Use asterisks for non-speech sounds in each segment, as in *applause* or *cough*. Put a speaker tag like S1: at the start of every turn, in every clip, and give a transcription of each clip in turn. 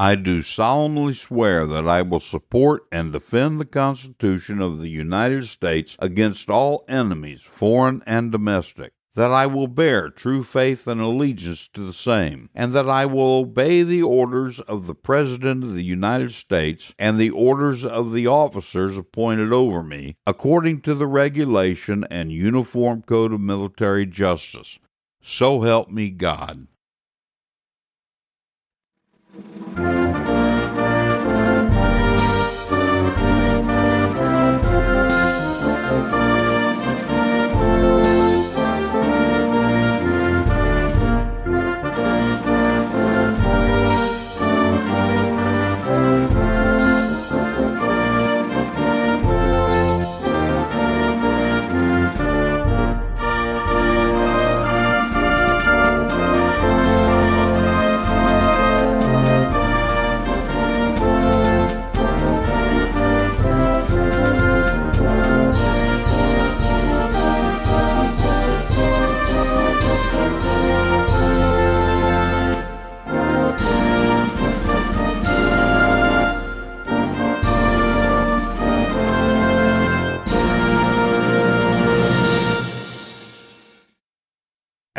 S1: I do solemnly swear that I will support and defend the Constitution of the United States against all enemies, foreign and domestic, that I will bear true faith and allegiance to the same, and that I will obey the orders of the President of the United States and the orders of the officers appointed over me, according to the regulation and Uniform Code of Military Justice. So help me God.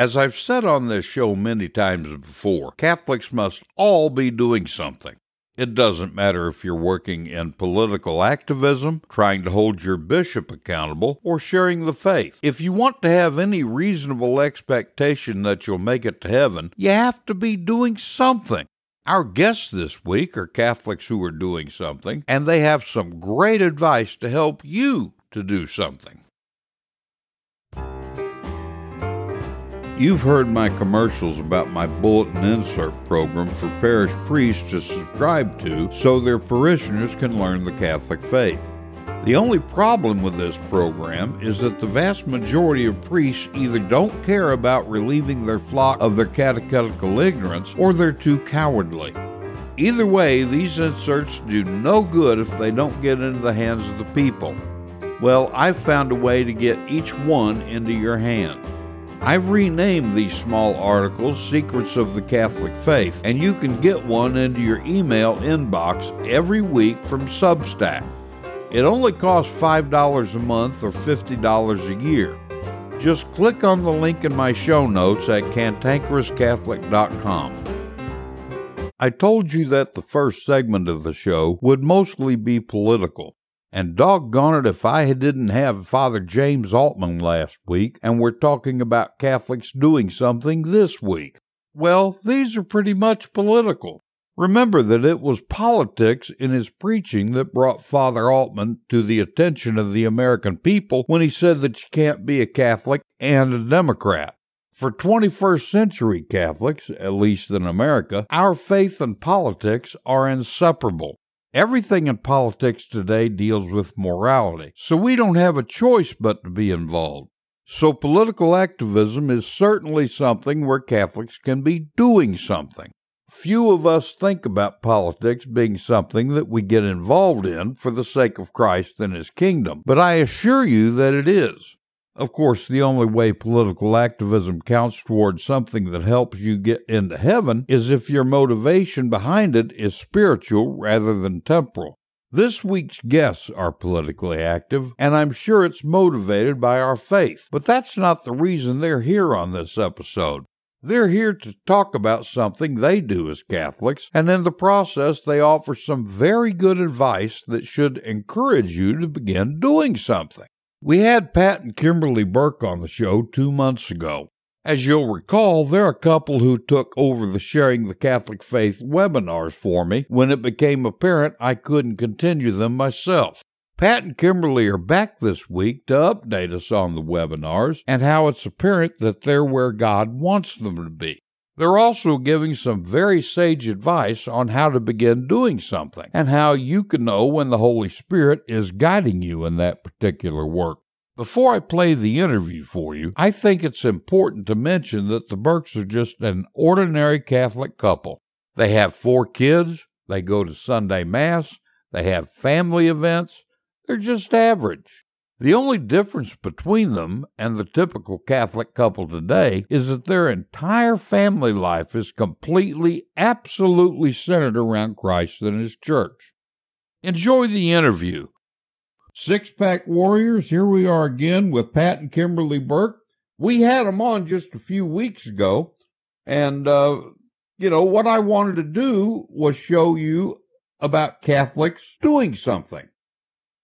S1: As I've said on this show many times before, Catholics must all be doing something. It doesn't matter if you're working in political activism, trying to hold your bishop accountable, or sharing the faith. If you want to have any reasonable expectation that you'll make it to heaven, you have to be doing something. Our guests this week are Catholics who are doing something, and they have some great advice to help you to do something. You've heard my commercials about my bulletin insert program for parish priests to subscribe to so their parishioners can learn the Catholic faith. The only problem with this program is that the vast majority of priests either don't care about relieving their flock of their catechetical ignorance or they're too cowardly. Either way, these inserts do no good if they don't get into the hands of the people. Well, I've found a way to get each one into your hand. I've renamed these small articles Secrets of the Catholic Faith, and you can get one into your email inbox every week from Substack. It only costs $5 a month or $50 a year. Just click on the link in my show notes at cantankerouscatholic.com. I told you that the first segment of the show would mostly be political. And doggone it if I didn't have Father James Altman last week, and we're talking about Catholics doing something this week. Well, these are pretty much political. Remember that it was politics in his preaching that brought Father Altman to the attention of the American people when he said that you can't be a Catholic and a Democrat. For 21st century Catholics, at least in America, our faith and politics are inseparable. Everything in politics today deals with morality, so we don't have a choice but to be involved. So, political activism is certainly something where Catholics can be doing something. Few of us think about politics being something that we get involved in for the sake of Christ and His kingdom, but I assure you that it is. Of course, the only way political activism counts towards something that helps you get into heaven is if your motivation behind it is spiritual rather than temporal. This week's guests are politically active, and I'm sure it's motivated by our faith, but that's not the reason they're here on this episode. They're here to talk about something they do as Catholics, and in the process, they offer some very good advice that should encourage you to begin doing something. We had Pat and Kimberley Burke on the show two months ago. As you'll recall, they're a couple who took over the Sharing the Catholic Faith webinars for me when it became apparent I couldn't continue them myself. Pat and Kimberley are back this week to update us on the webinars and how it's apparent that they're where God wants them to be. They're also giving some very sage advice on how to begin doing something and how you can know when the Holy Spirit is guiding you in that particular work. Before I play the interview for you, I think it's important to mention that the Burkes are just an ordinary Catholic couple. They have four kids, they go to Sunday Mass, they have family events, they're just average. The only difference between them and the typical Catholic couple today is that their entire family life is completely, absolutely centered around Christ and His church. Enjoy the interview. Six Pack Warriors, here we are again with Pat and Kimberley Burke. We had them on just a few weeks ago, and, uh, you know, what I wanted to do was show you about Catholics doing something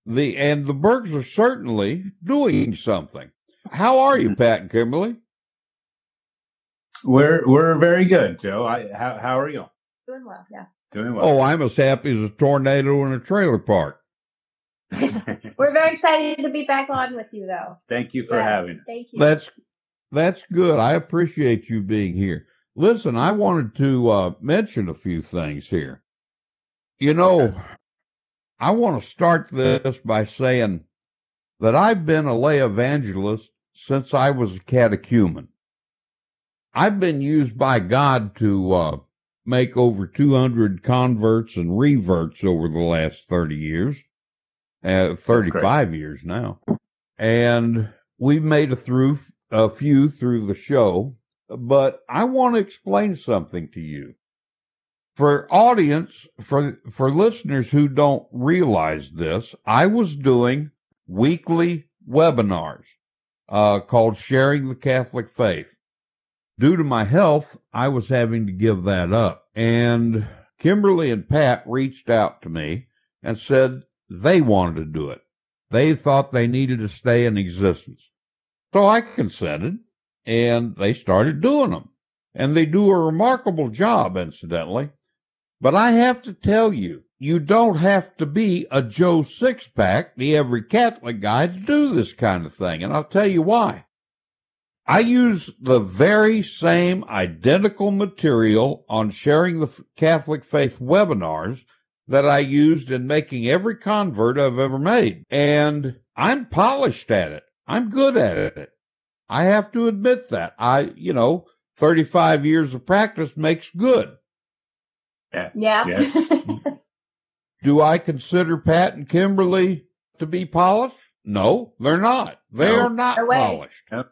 S1: the and the Burkes are certainly doing something. How are you, Pat and Kimberley?
S2: We're we're very good, Joe. I, how how are you?
S3: Doing well, yeah.
S2: Doing well.
S1: Oh, I'm as happy as a tornado in a trailer park. *laughs*
S3: We're very excited to be back on with you, though.
S2: Thank you for
S3: Yes,
S2: having us.
S3: Thank you.
S1: That's that's good. I appreciate you being here. Listen, I wanted to uh, mention a few things here. You know, I want to start this by saying that I've been a lay evangelist since I was a catechumen. I've been used by God to uh, make over 200 converts and reverts over the last 30 years, uh, 35 years now. And we've made through a few through the show, but I want to explain something to you for audience for for listeners who don't realize this i was doing weekly webinars uh, called sharing the catholic faith. Due to my health i was having to give that up. And kimberley and pat reached out to me and said they wanted to do it. They thought they needed to stay in existence. So i consented and they started doing them and they do a remarkable job incidentally but I have to tell you, you don't have to be a Joe Sixpack, the every Catholic guy, to do this kind of thing. And I'll tell you why. I use the very same identical material on sharing the Catholic faith webinars that I used in making every convert I've ever made. And I'm polished at it. I'm good at it. I have to admit that. I, you know, 35 years of practice makes good.
S2: Yeah.
S3: yeah.
S2: Yes. *laughs*
S1: Do I consider Pat and Kimberley to be polished? No, they're not. They
S2: No.
S1: are not
S3: No
S1: polished.
S2: Nope.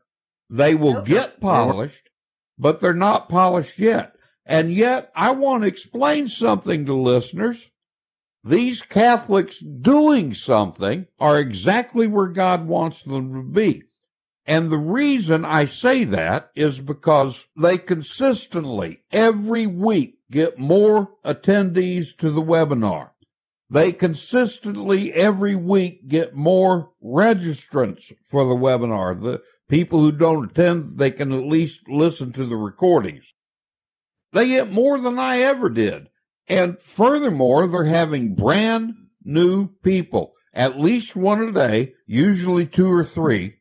S1: They will
S3: Nope.
S1: get polished, but they're not polished yet. And yet, I want to explain something to listeners. These Catholics doing something are exactly where God wants them to be. And the reason I say that is because they consistently, every week, get more attendees to the webinar. They consistently, every week, get more registrants for the webinar. The people who don't attend, they can at least listen to the recordings. They get more than I ever did. And furthermore, they're having brand new people, at least one a day, usually two or three,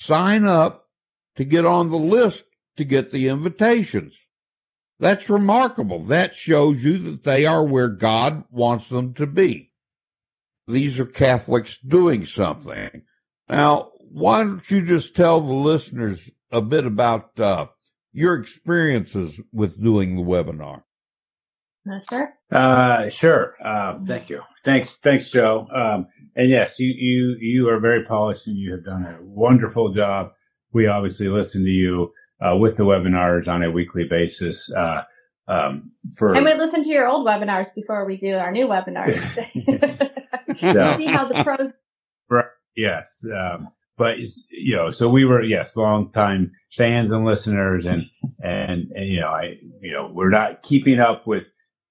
S1: sign up to get on the list to get the invitations. That's remarkable. That shows you that they are where God wants them to be. These are Catholics doing something. Now, why don't you just tell the listeners a bit about uh, your experiences with doing the webinar?
S3: Mister?
S2: Uh, sure. Uh, thank you. Thanks. Thanks, Joe. Um, and yes, you, you, you are very polished and you have done a wonderful job. We obviously listen to you, uh, with the webinars on a weekly basis. Uh, um, for
S3: And we listen to your old webinars before we do our new webinars. *laughs* *laughs*
S2: Yeah.
S3: See how the pros.
S2: Yes. Um, but you know, so we were, yes, long time fans and listeners and, and, and, you know, I, you know, we're not keeping up with,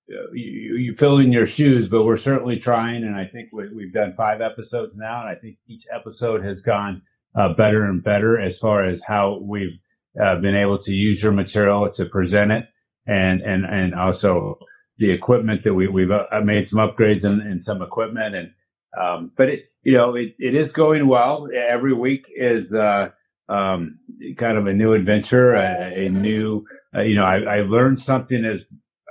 S2: uh, you, you fill in your shoes, but we're certainly trying. And I think we, we've done five episodes now. And I think each episode has gone uh, better and better as far as how we've uh, been able to use your material to present it and, and, and also the equipment that we, we've uh, made some upgrades in, in some equipment and, um, but it, you know, it, it is going well. Every week is, uh, um, kind of a new adventure, a, a new, uh, you know, I, I learned something as,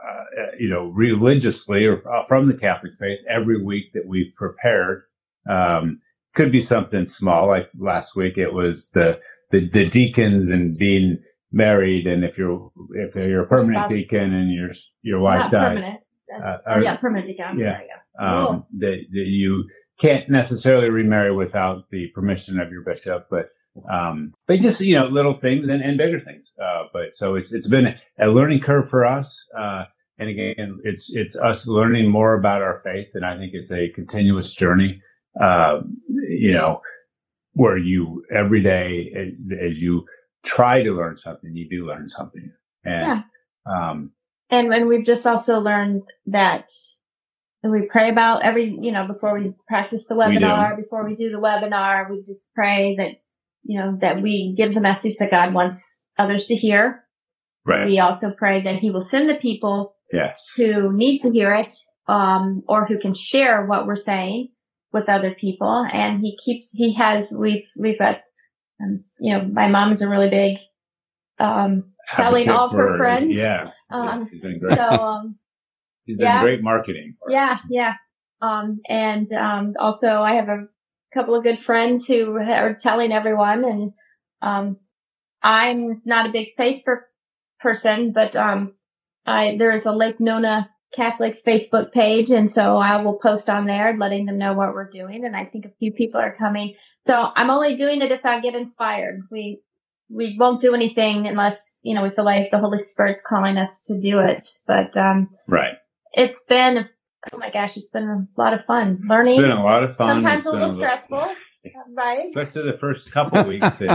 S2: uh, uh, you know, religiously or f- from the Catholic faith every week that we've prepared. Um, could be something small. Like last week, it was the, the, the deacons and being married. And if you're, if you're a permanent
S3: Spouse.
S2: deacon and your, your wife
S3: Not
S2: died,
S3: permanent.
S2: Uh,
S3: oh,
S2: or-
S3: yeah, permanent account.
S2: yeah.
S3: Sorry, yeah.
S2: um, that, that you can't necessarily remarry without the permission of your bishop, but um, but just you know little things and, and bigger things. Uh, but so it's it's been a learning curve for us, uh, and again, it's it's us learning more about our faith, and I think it's a continuous journey. Uh, you know, where you every day as- you try to learn something, you do learn something, and um,
S3: And and we've just also learned that we pray about every, you know, before we practice the
S2: We
S3: webinar, before we do the webinar, we just pray that, you know, that we give the message that God wants others to hear.
S2: right,
S3: We also pray that he will send the people
S2: yes,
S3: who need to hear it, um, or who can share what we're saying with other people. And he keeps, he has, we've, we've got, um, you know, my mom is a really big, um, telling all of her
S2: for-
S3: friends.
S2: yeah,
S3: Um,
S2: yes, he's been great.
S3: so, *laughs* um,
S2: He's been
S3: Yeah.
S2: great marketing. for us.
S3: Yeah, yeah. Um, and um, also I have a couple of good friends who are telling everyone, and um, I'm not a big Facebook person, but um, I there is a Lake Nona Catholics Facebook page, and so I will post on there, letting them know what we're doing. And I think a few people are coming. So I'm only doing it if I get inspired. We we won't do anything unless you know we feel like the Holy Spirit's calling us to do it. But um,
S2: Right.
S3: it's been oh my gosh, it's been a lot of fun learning.
S2: It's been a lot of fun.
S3: Sometimes
S2: It's
S3: a
S2: been
S3: little stressful, right?
S2: Especially the first couple of weeks. *laughs*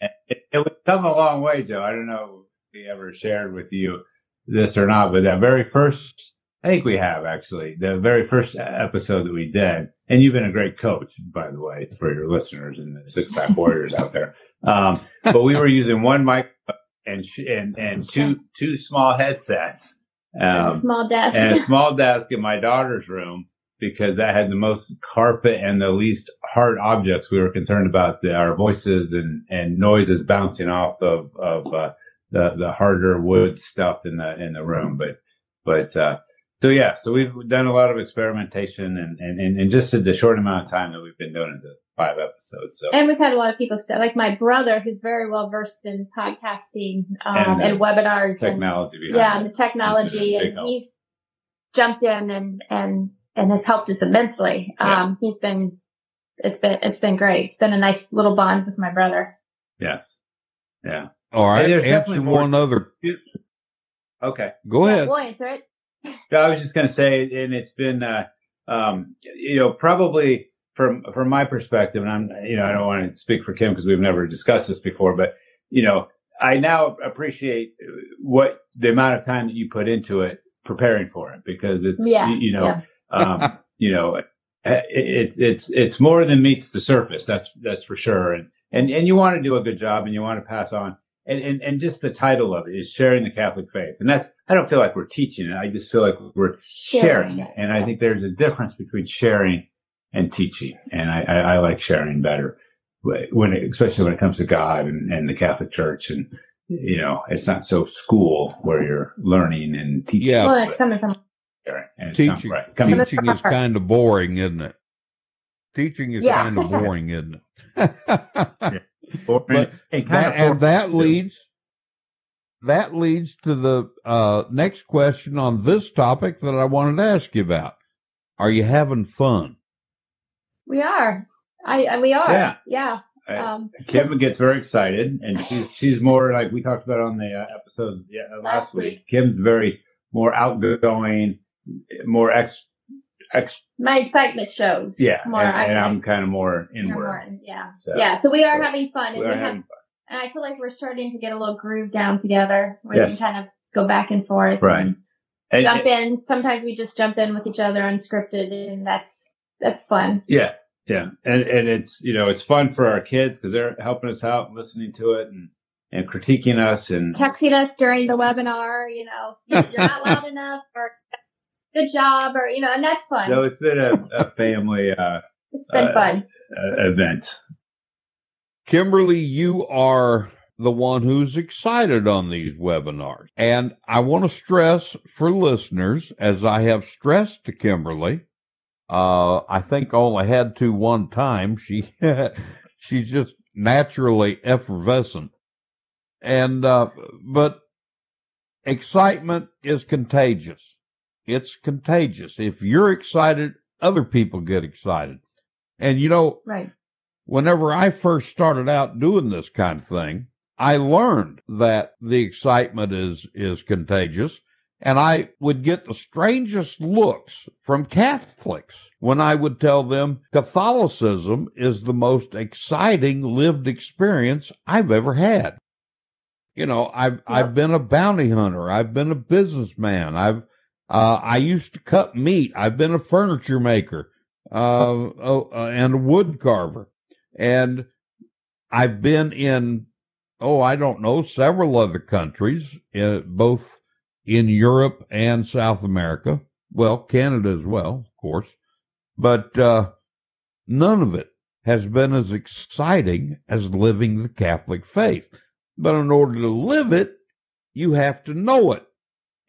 S2: It, it, it would come a long way, Joe. I don't know if we ever shared with you this or not, but that very first, I think we have actually, the very first episode that we did, and you've been a great coach, by the way, for your listeners and the six pack *laughs* warriors out there. Um, but we were using one mic and, sh- and, and two, two small headsets.
S3: And a
S2: Um,
S3: small desk.
S2: and a *laughs* small desk in my daughter's room because that had the most carpet and the least hard objects. We were concerned about the, our voices and, and noises bouncing off of, of, uh, the, the harder wood stuff in the, in the room. But, but, uh, so yeah, so we've done a lot of experimentation and, and, and, and just in the short amount of time that we've been doing it, the five episodes. So
S3: and we've had a lot of people say, like my brother, who's very well versed in podcasting um,
S2: And
S3: and, webinars, and
S2: technology behind
S3: yeah,
S2: it.
S3: and the technology, and
S2: help.
S3: he's jumped in and and and has helped us immensely. Um, he's been, it's been, it's been great. It's been a nice little bond with my brother.
S2: Yes. Yeah.
S1: All right.
S2: there's
S1: Answer
S2: definitely more-
S1: one other.
S2: Okay.
S1: Go
S3: Yeah,
S1: ahead.
S3: we'll answer it.
S2: I was just going to say, and it's been, uh, um, you know, probably from from my perspective, and I'm, you know, I don't want to speak for Kim because we've never discussed this before, but you know, I now appreciate what the amount of time that you put into it preparing for it because it's,
S3: Yeah,
S2: you, you know,
S3: yeah.
S2: um, you know, it, it's it's it's more than meets the surface. That's that's for sure, and and and you want to do a good job, and you want to pass on. And, and, and just the title of it is sharing the Catholic faith. And that's, I don't feel like we're teaching it. I just feel like we're sharing
S3: Sharing
S2: it.
S3: it,
S2: And I think there's a difference between sharing and teaching. And I, I, I like sharing better when it, especially when it comes to God and, and the Catholic Church and, you know, it's not so school where you're learning and teaching.
S1: Yeah.
S3: Well, it's coming from
S2: and
S1: Teaching,
S2: not- right, coming-
S1: teaching is kind of boring, isn't it? Teaching is
S3: Yeah.
S1: kind of boring, isn't it? *laughs*
S2: or-
S1: but
S2: and
S1: that, and that leads that leads to the uh, next question on this topic that I wanted to ask you about. Are you having fun?
S3: we are. I, I we are.
S2: Yeah.
S3: Yeah.
S2: Uh,
S3: Um,
S2: Kim gets very excited, and she's she's more like we talked about on the uh, episode yeah, uh, last
S3: Last
S2: week.
S3: week.
S2: Kim's very more outgoing, more ex ex.
S3: my excitement shows.
S2: Yeah,
S3: More.
S2: and, and I'm kind of more inward.
S3: more yeah.
S2: So,
S3: yeah. So we are
S2: so
S3: having fun, and
S2: we
S3: we,
S2: are
S3: have,
S2: fun.
S3: and I feel like we're starting to get a little groove down together. Where
S2: Yes.
S3: we can kind of go back and forth.
S2: Right.
S3: and
S2: And-
S3: jump in. Sometimes we just jump in with each other unscripted, and that's that's fun.
S2: Yeah, yeah, and and it's you know it's fun for our kids because they're helping us out, and listening to it, and and critiquing us, and
S3: Texting us during the webinar, you know, you're not loud *laughs* enough, or good job, or you know, and that's fun.
S2: so it's been a, a *laughs* family uh,
S3: it's been
S2: uh,
S3: fun.
S2: uh, event.
S1: Kimberley, you are the one who's excited on these webinars. And I want to stress for listeners, as I have stressed to Kimberley, uh, I think all i had to one time. She, *laughs* she's just naturally effervescent. And, uh, but excitement is contagious. It's contagious. If you're excited, other people get excited. And you know,
S3: Right.
S1: whenever I first started out doing this kind of thing, I learned that the excitement is, is contagious. And I would get the strangest looks from Catholics when I would tell them Catholicism is the most exciting lived experience I've ever had. You know, I've, I've been a bounty hunter. I've been a businessman. I've, uh, I used to cut meat. I've been a furniture maker, uh, uh, and a wood carver. And I've been in, oh, I don't know, several other countries, uh, both in Europe and South America. Well, Canada as well, of course. But, uh, none of it has been as exciting as living the Catholic faith. But in order to live it, you have to know it.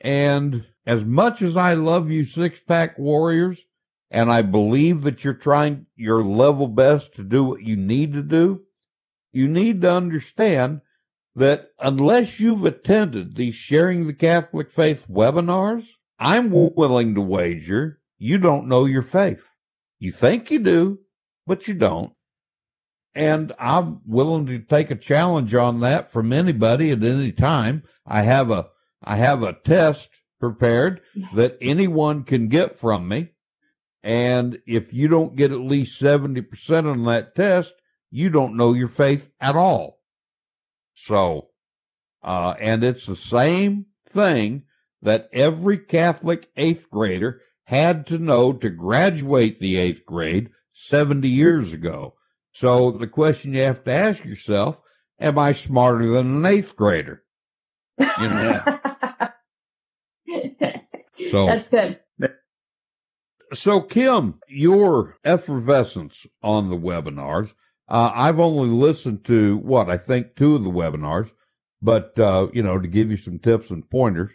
S1: And as much as I love you six pack warriors, and I believe that you're trying your level best to do what you need to do, you need to understand that unless you've attended these sharing the Catholic faith webinars, I'm willing to wager you don't know your faith. You think you do, but you don't. And I'm willing to take a challenge on that from anybody at any time. I have a, I have a test prepared *laughs* that anyone can get from me. And if you don't get at least 70% on that test, you don't know your faith at all. So, uh, and it's the same thing that every Catholic eighth grader had to know to graduate the eighth grade 70 years ago. So the question you have to ask yourself, am I smarter than an eighth grader? You know, *laughs* so.
S3: That's good.
S1: So, Kim, your effervescence on the webinars, uh, I've only listened to what I think two of the webinars, but, uh, you know, to give you some tips and pointers.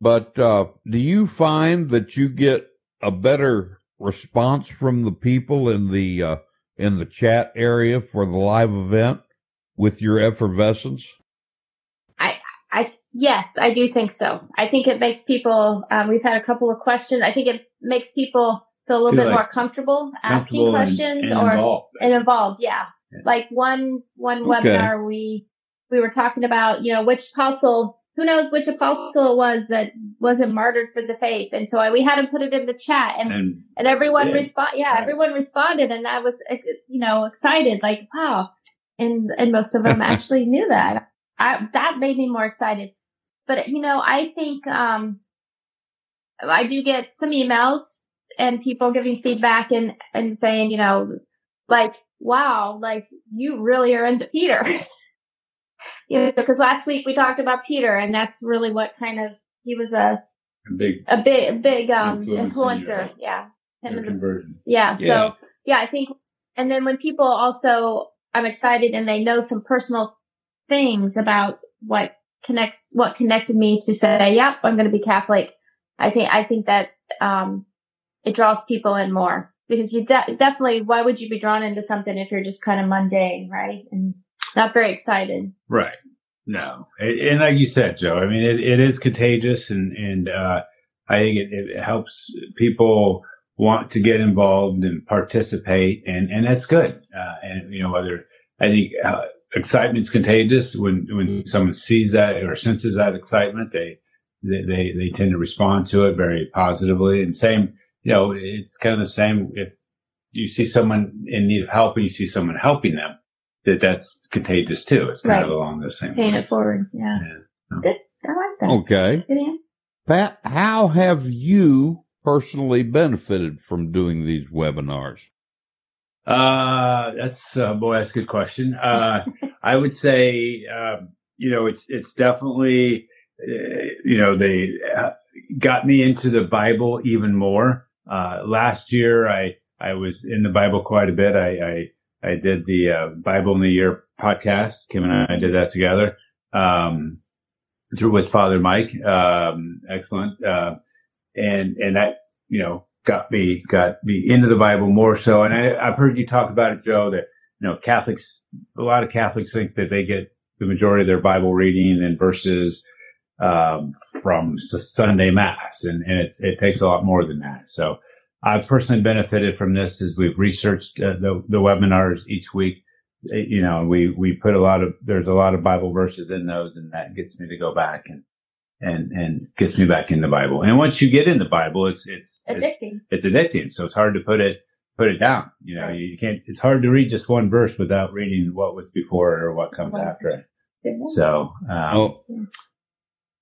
S1: But, uh, do you find that you get a better response from the people in the, uh, in the chat area for the live event with your effervescence?
S3: I I yes, I do think so. I think it makes people. Um, we've had a couple of questions. I think it makes people feel a little
S2: Feel
S3: bit
S2: like
S3: more comfortable asking
S2: Comfortable and-
S3: questions
S2: and
S3: or
S2: involved.
S3: and involved. Yeah.
S2: Yeah.
S3: like one one
S1: Okay.
S3: webinar we we were talking about. You know, which apostle. Who knows which apostle it was that wasn't martyred for the faith? And so I, we had him put it in the chat, and
S2: and
S3: and everyone
S2: Yeah.
S3: respond. Yeah,
S2: Right.
S3: everyone responded, and I was, uh, you know, excited. Like, wow! And and most of them *laughs* actually knew that. I that made me more excited. But you know, I think um, I do get some emails and people giving feedback and and saying, you know, like, wow, like you really are into Peter. *laughs* you know, because last week we talked about Peter, and that's really what kind of he was a
S2: a big
S3: a big big um
S2: Influence
S3: influencer.
S2: your-
S3: Yeah. Him yeah.
S1: Yeah.
S3: So yeah, I think, and then when people also, I'm excited and they know some personal things about what connects, what connected me to say, yep, I'm going to be Catholic. I think, I think that, um, it draws people in more because you de- definitely, why would you be drawn into something if you're just kind of mundane, right? And not very excited.
S2: Right. No. And like you said, Joe, I mean, it, it is contagious and, and, uh, I think it, it helps people want to get involved and participate and, and that's good. Uh, and, you know, whether I think, uh, excitement's contagious when, when someone sees that or senses that excitement, they, they, they, they tend to respond to it very positively and same, you know, it's kind of the same if you see someone in need of help and you see someone helping them, that that's contagious too. It's kind
S3: Right.
S2: of along the same
S3: Paying
S2: lines.
S3: it forward. Yeah.
S2: Yeah.
S3: Good. I like that.
S1: Okay.
S3: Good answer.
S1: Pat, how have you personally benefited from doing these webinars?
S2: Uh, that's uh, boy, that's a good question. Uh, *laughs* I would say, um, you know, it's it's definitely, uh, you know, they uh, got me into the Bible even more. Uh, last year, I I was in the Bible quite a bit. I I, I did the uh, Bible in the Year podcast. Kim and I did that together. Um, through with Father Mike. Um, excellent. Uh, and and that you know got me got me into the Bible more so. And I, I've heard you talk about it, Joe. That you know Catholics, a lot of Catholics think that they get the majority of their Bible reading and verses um, from Sunday Mass, and and it takes a lot more than that. So. I've personally benefited from this as we've researched uh, the, the webinars each week. Uh, You know, we, we put a lot of, there's a lot of Bible verses in those and that gets me to go back and, and, and gets me back in the Bible. And once you get in the Bible, it's, it's, it's,
S3: Addicting.
S2: it's addicting. So it's hard to put it, put it down. You know,
S3: Right.
S2: you can't, it's hard to read just one verse without reading what was before it or what comes
S3: What
S2: after it.
S3: Good.
S2: So, um,
S1: Oh,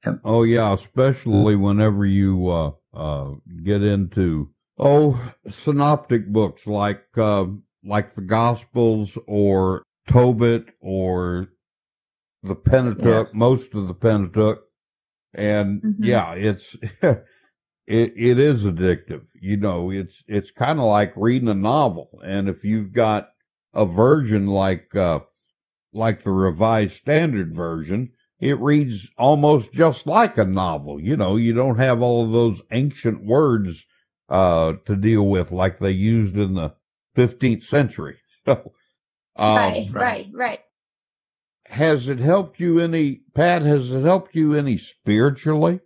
S2: Yep.
S1: oh yeah, especially whenever you uh, uh, get into oh synoptic books like uh, like the Gospels or Tobit or the Pentateuch,
S2: Yes.
S1: most of the Pentateuch, and
S3: Mhm.
S1: yeah, it's *laughs* it it is addictive. You know, it's it's kind of like reading a novel, and if you've got a version like uh, like the Revised Standard Version, it reads almost just like a novel. You know, you don't have all of those ancient words uh, to deal with like they used in the 15th century. *laughs* So, um,
S3: right, right, right.
S1: Has it helped you any, Pat? Has it helped you any spiritually?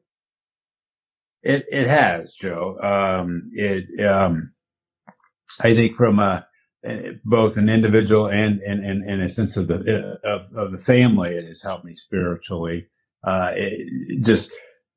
S2: It it has, Joe. Um, it um, I think from a eh, both an individual and and and, and a sense of the of, of the family, it has helped me spiritually. Uh, it, just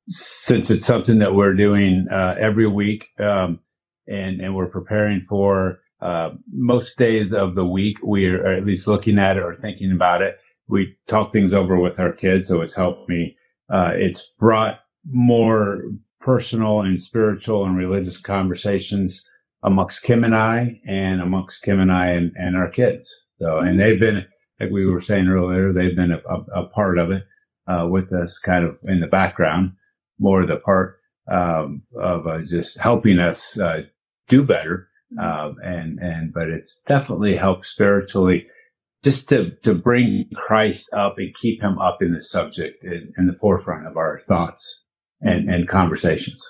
S2: since it's something that we're doing uh, every week, um, and and we're preparing for uh, most days of the week, we are at least looking at it or thinking about it. We talk things over with our kids, so it's helped me. Uh, it's brought more personal and spiritual and religious conversations amongst Kim and I and amongst Kim and I and, and our kids. So, and they've been, like we were saying earlier, they've been a, a, a part of it, uh, with us kind of in the background, more the part, um, of uh, just helping us, uh, do better. Um, and, and, but it's definitely helped spiritually just to, to bring Christ up and keep him up in the subject in, in the forefront of our thoughts and, and conversations.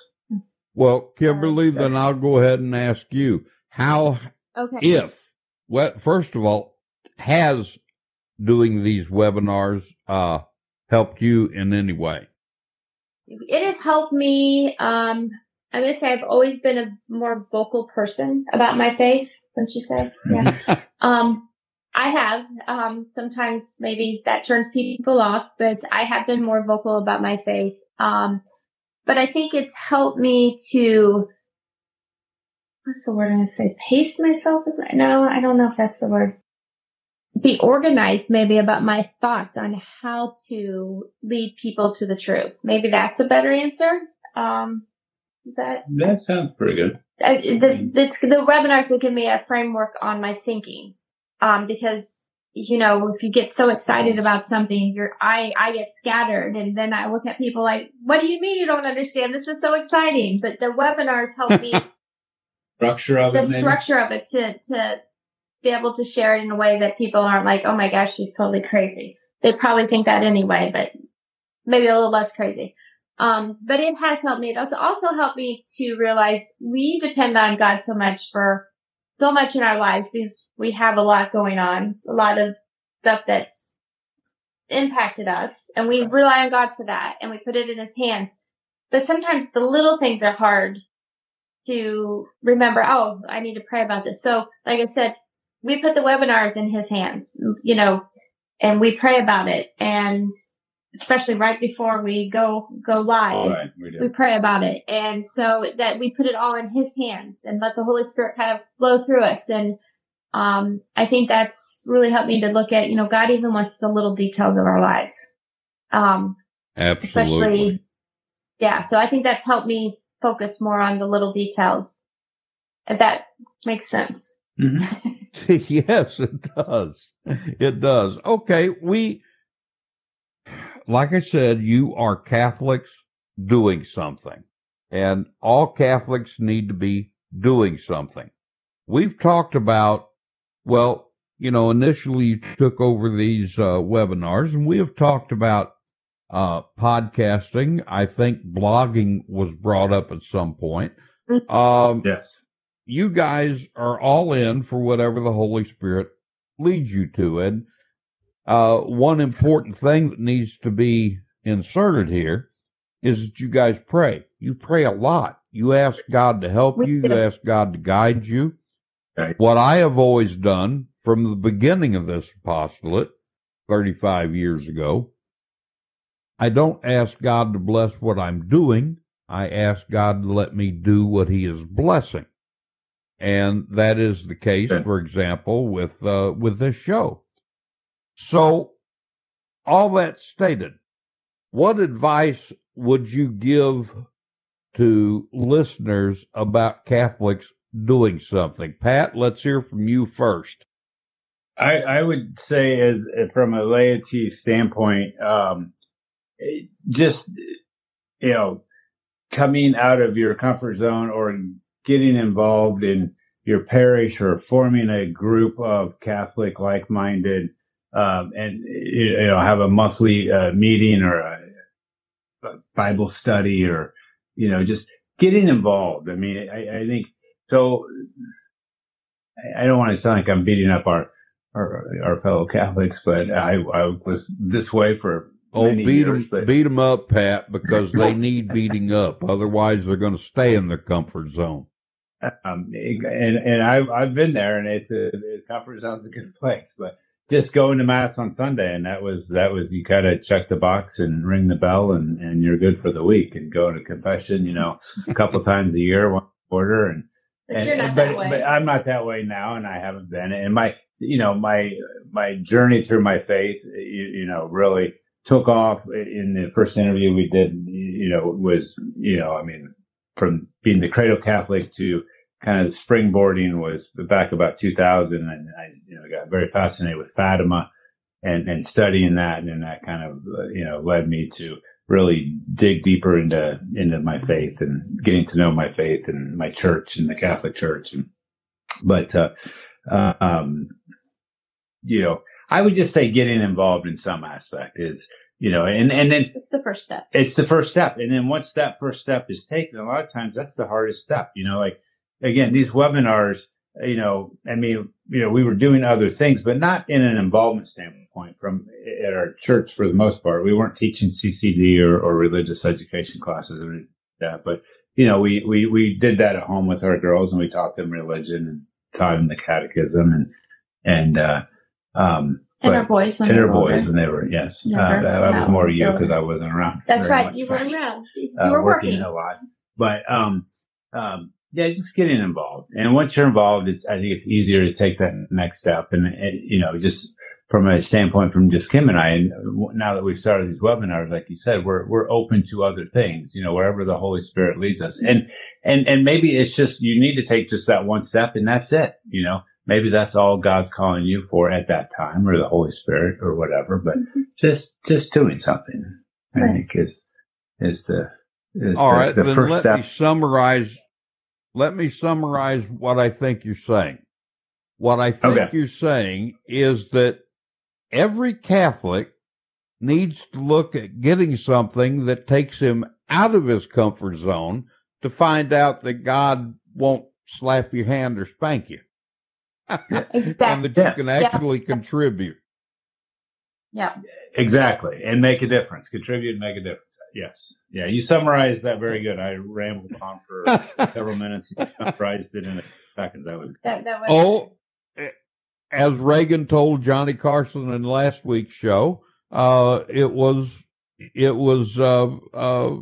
S1: Well, Kimberley, then I'll go ahead and ask you how,
S3: Okay.
S1: if, well, first of all, has doing these webinars uh, helped you in any way?
S3: it has helped me. Um, I'm gonna say I've always been a more vocal person about my faith. Wouldn't you say? *laughs* Yeah. um, I have. Um, sometimes maybe that turns people off, but I have been more vocal about my faith. Um, but I think it's helped me to. What's the word I'm gonna say? Pace myself. No, I don't know if that's the word. Be organized, maybe about my thoughts on how to lead people to the truth. Maybe that's a better answer. Um, is that
S2: That sounds pretty good.
S3: uh, the, the, the webinars will give me a framework on my thinking. Um, because, you know, if you get so excited about something, you're, I, I get scattered and then I look at people like, what do you mean you don't understand? This is so exciting. But the webinars help me, *laughs*
S2: Structure of
S3: the
S2: it, maybe?
S3: structure of it to, to be able to share it in a way that people aren't like, oh my gosh, she's totally crazy. They probably think that anyway, but maybe a little less crazy. Um, but it has helped me. It also helped me to realize we depend on God so much for so much in our lives because we have a lot going on, a lot of stuff that's impacted us and we rely on God for that and we put it in his hands. But sometimes the little things are hard to remember. Oh, I need to pray about this. So like I said, we put the webinars in his hands, you know, and we pray about it. And especially right before we go go live. Right, we, we, pray about it. And so that we put it all in his hands and let the holy spirit kind of flow through us. And um, i think that's really helped me to look at you know god even wants the little details of our lives.
S1: Um Absolutely. especially
S3: yeah so i think that's helped me focus more on the little details if that makes sense.
S1: Mm-hmm. *laughs* *laughs* yes it does. It does. Okay we like I said, you are Catholics doing something and all Catholics need to be doing something. We've talked about, well, you know, initially you took over these uh, webinars and we have talked about uh, podcasting. I think blogging was brought up at some point.
S2: Mm-hmm. Um, yes.
S1: You guys are all in for whatever the Holy Spirit leads you to. And uh, one important thing that needs to be inserted here is that you guys pray. You pray a lot. You ask God to help you. You ask God to guide you. What I have always done from the beginning of this apostolate, 35 years ago, I don't ask God to bless what I'm doing. I ask God to let me do what he is blessing. And that is the case, for example, with, uh, with this show. So, all that stated, what advice would you give to listeners about Catholics doing something? Pat, let's hear from you first.
S2: I, I would say, as from a laity standpoint, um, just you know, coming out of your comfort zone or getting involved in your parish or forming a group of Catholic like-minded um, and you know have a monthly uh, meeting or a, Bible study or you know just getting involved. I mean, I, I think so. I, I don't want to sound like I'm beating up our our, our fellow Catholics, but I, I was this way for
S1: Oh, beat years, them, but... beat them up, Pat, because they *laughs* need beating up. Otherwise, they're going to stay in their comfort zone.
S2: Um, and and I've I've been there, and it's a the comfort zone's a good place, but just going to mass on Sunday, and that was that was you kind of check the box and ring the bell, and and you're good for the week, and go to confession, you know, a couple times a year, one quarter, and
S3: but and, you're not but, that way.
S2: but I'm not that way now, and I haven't been. And my you know my my journey through my faith, you, you know, really took off in the first interview we did. You know, was you know, I mean, from being the cradle Catholic to kind of springboarding was back about 2000 and I you know, got very fascinated with Fatima and, and studying that. And that kind of, you know, led me to really dig deeper into, into my faith and getting to know my faith and my church and the Catholic church. And, but, uh, uh, um, you know, I would just say getting involved in some aspect is, you know, and, and then
S3: it's the first step.
S2: It's the first step. And then once that first step is taken, a lot of times that's the hardest step, you know, like, again, these webinars, you know, I mean, you know, we were doing other things, but not in an involvement standpoint from at our church for the most part. We weren't teaching CCD or, or religious education classes or that, but you know, we, we, we did that at home with our girls and we taught them religion and taught them the catechism and, and, uh, um,
S3: and our boys
S2: when and our boys when they were yes. Uh, I was more you because I wasn't around.
S3: That's right. You weren't around. You uh, were working. working
S2: a lot, but um, um, yeah, just getting involved. And once you're involved, it's, I think it's easier to take that next step. And, it, you know, just from a standpoint from just Kim and I, and now that we've started these webinars, like you said, we're, we're open to other things, you know, wherever the Holy Spirit leads us. And, and, and maybe it's just, you need to take just that one step and that's it, you know, maybe that's all God's calling you for at that time or the Holy Spirit or whatever, but mm-hmm. just, just doing something, I think is, is the, is
S1: all the, right, the then first let step. me summarize let me summarize what I think you're saying. What I think okay. you're saying is that every Catholic needs to look at getting something that takes him out of his comfort zone to find out that God won't slap your hand or spank you.
S3: Exactly. *laughs*
S1: Uh, and that
S2: Yes.
S1: you can actually contribute.
S3: Yeah.
S2: Exactly. And make a difference. Contribute and make a difference. Yes. Yeah. You summarized that very good. I rambled on for *laughs* several minutes. You summarized it in a seconds. That was
S3: That, that was,
S1: oh, eh, as Reagan told Johnny Carson in last week's show, uh, it was, it was, uh, uh,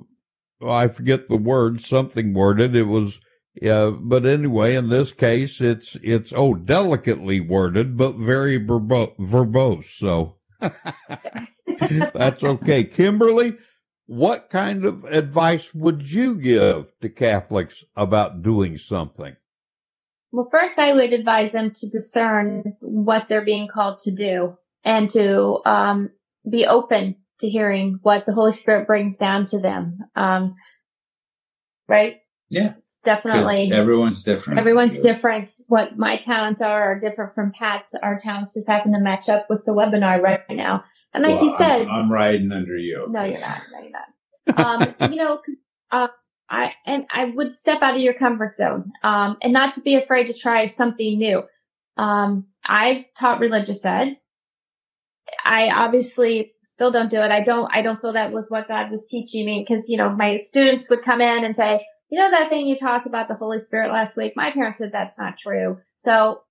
S1: I forget the word, something worded. It was, yeah, but anyway, in this case, it's, it's, oh, delicately worded, but very verbo- verbose. So *laughs* that's okay. Kimberley, what kind of advice would you give to Catholics about doing something?
S3: Well, first I would advise them to discern what they're being called to do and to um, be open to hearing what the Holy Spirit brings down to them. Um, right?
S2: Yeah.
S3: Definitely.
S2: everyone's different.
S3: Everyone's different. What my talents are are different from Pat's. Our talents just happen to match up with the webinar right now. And like
S2: Well,
S3: you said,
S2: I'm, I'm riding under you.
S3: no, you're not. No, you're not. *laughs* Um, you know, uh, I and I would step out of your comfort zone, um, and not to be afraid to try something new. Um, I've taught religious ed. I obviously still don't do it. I don't. I don't feel that was what God was teaching me because you know my students would come in and say, you know that thing you taught us about the Holy Spirit last week. My parents said that's not true. So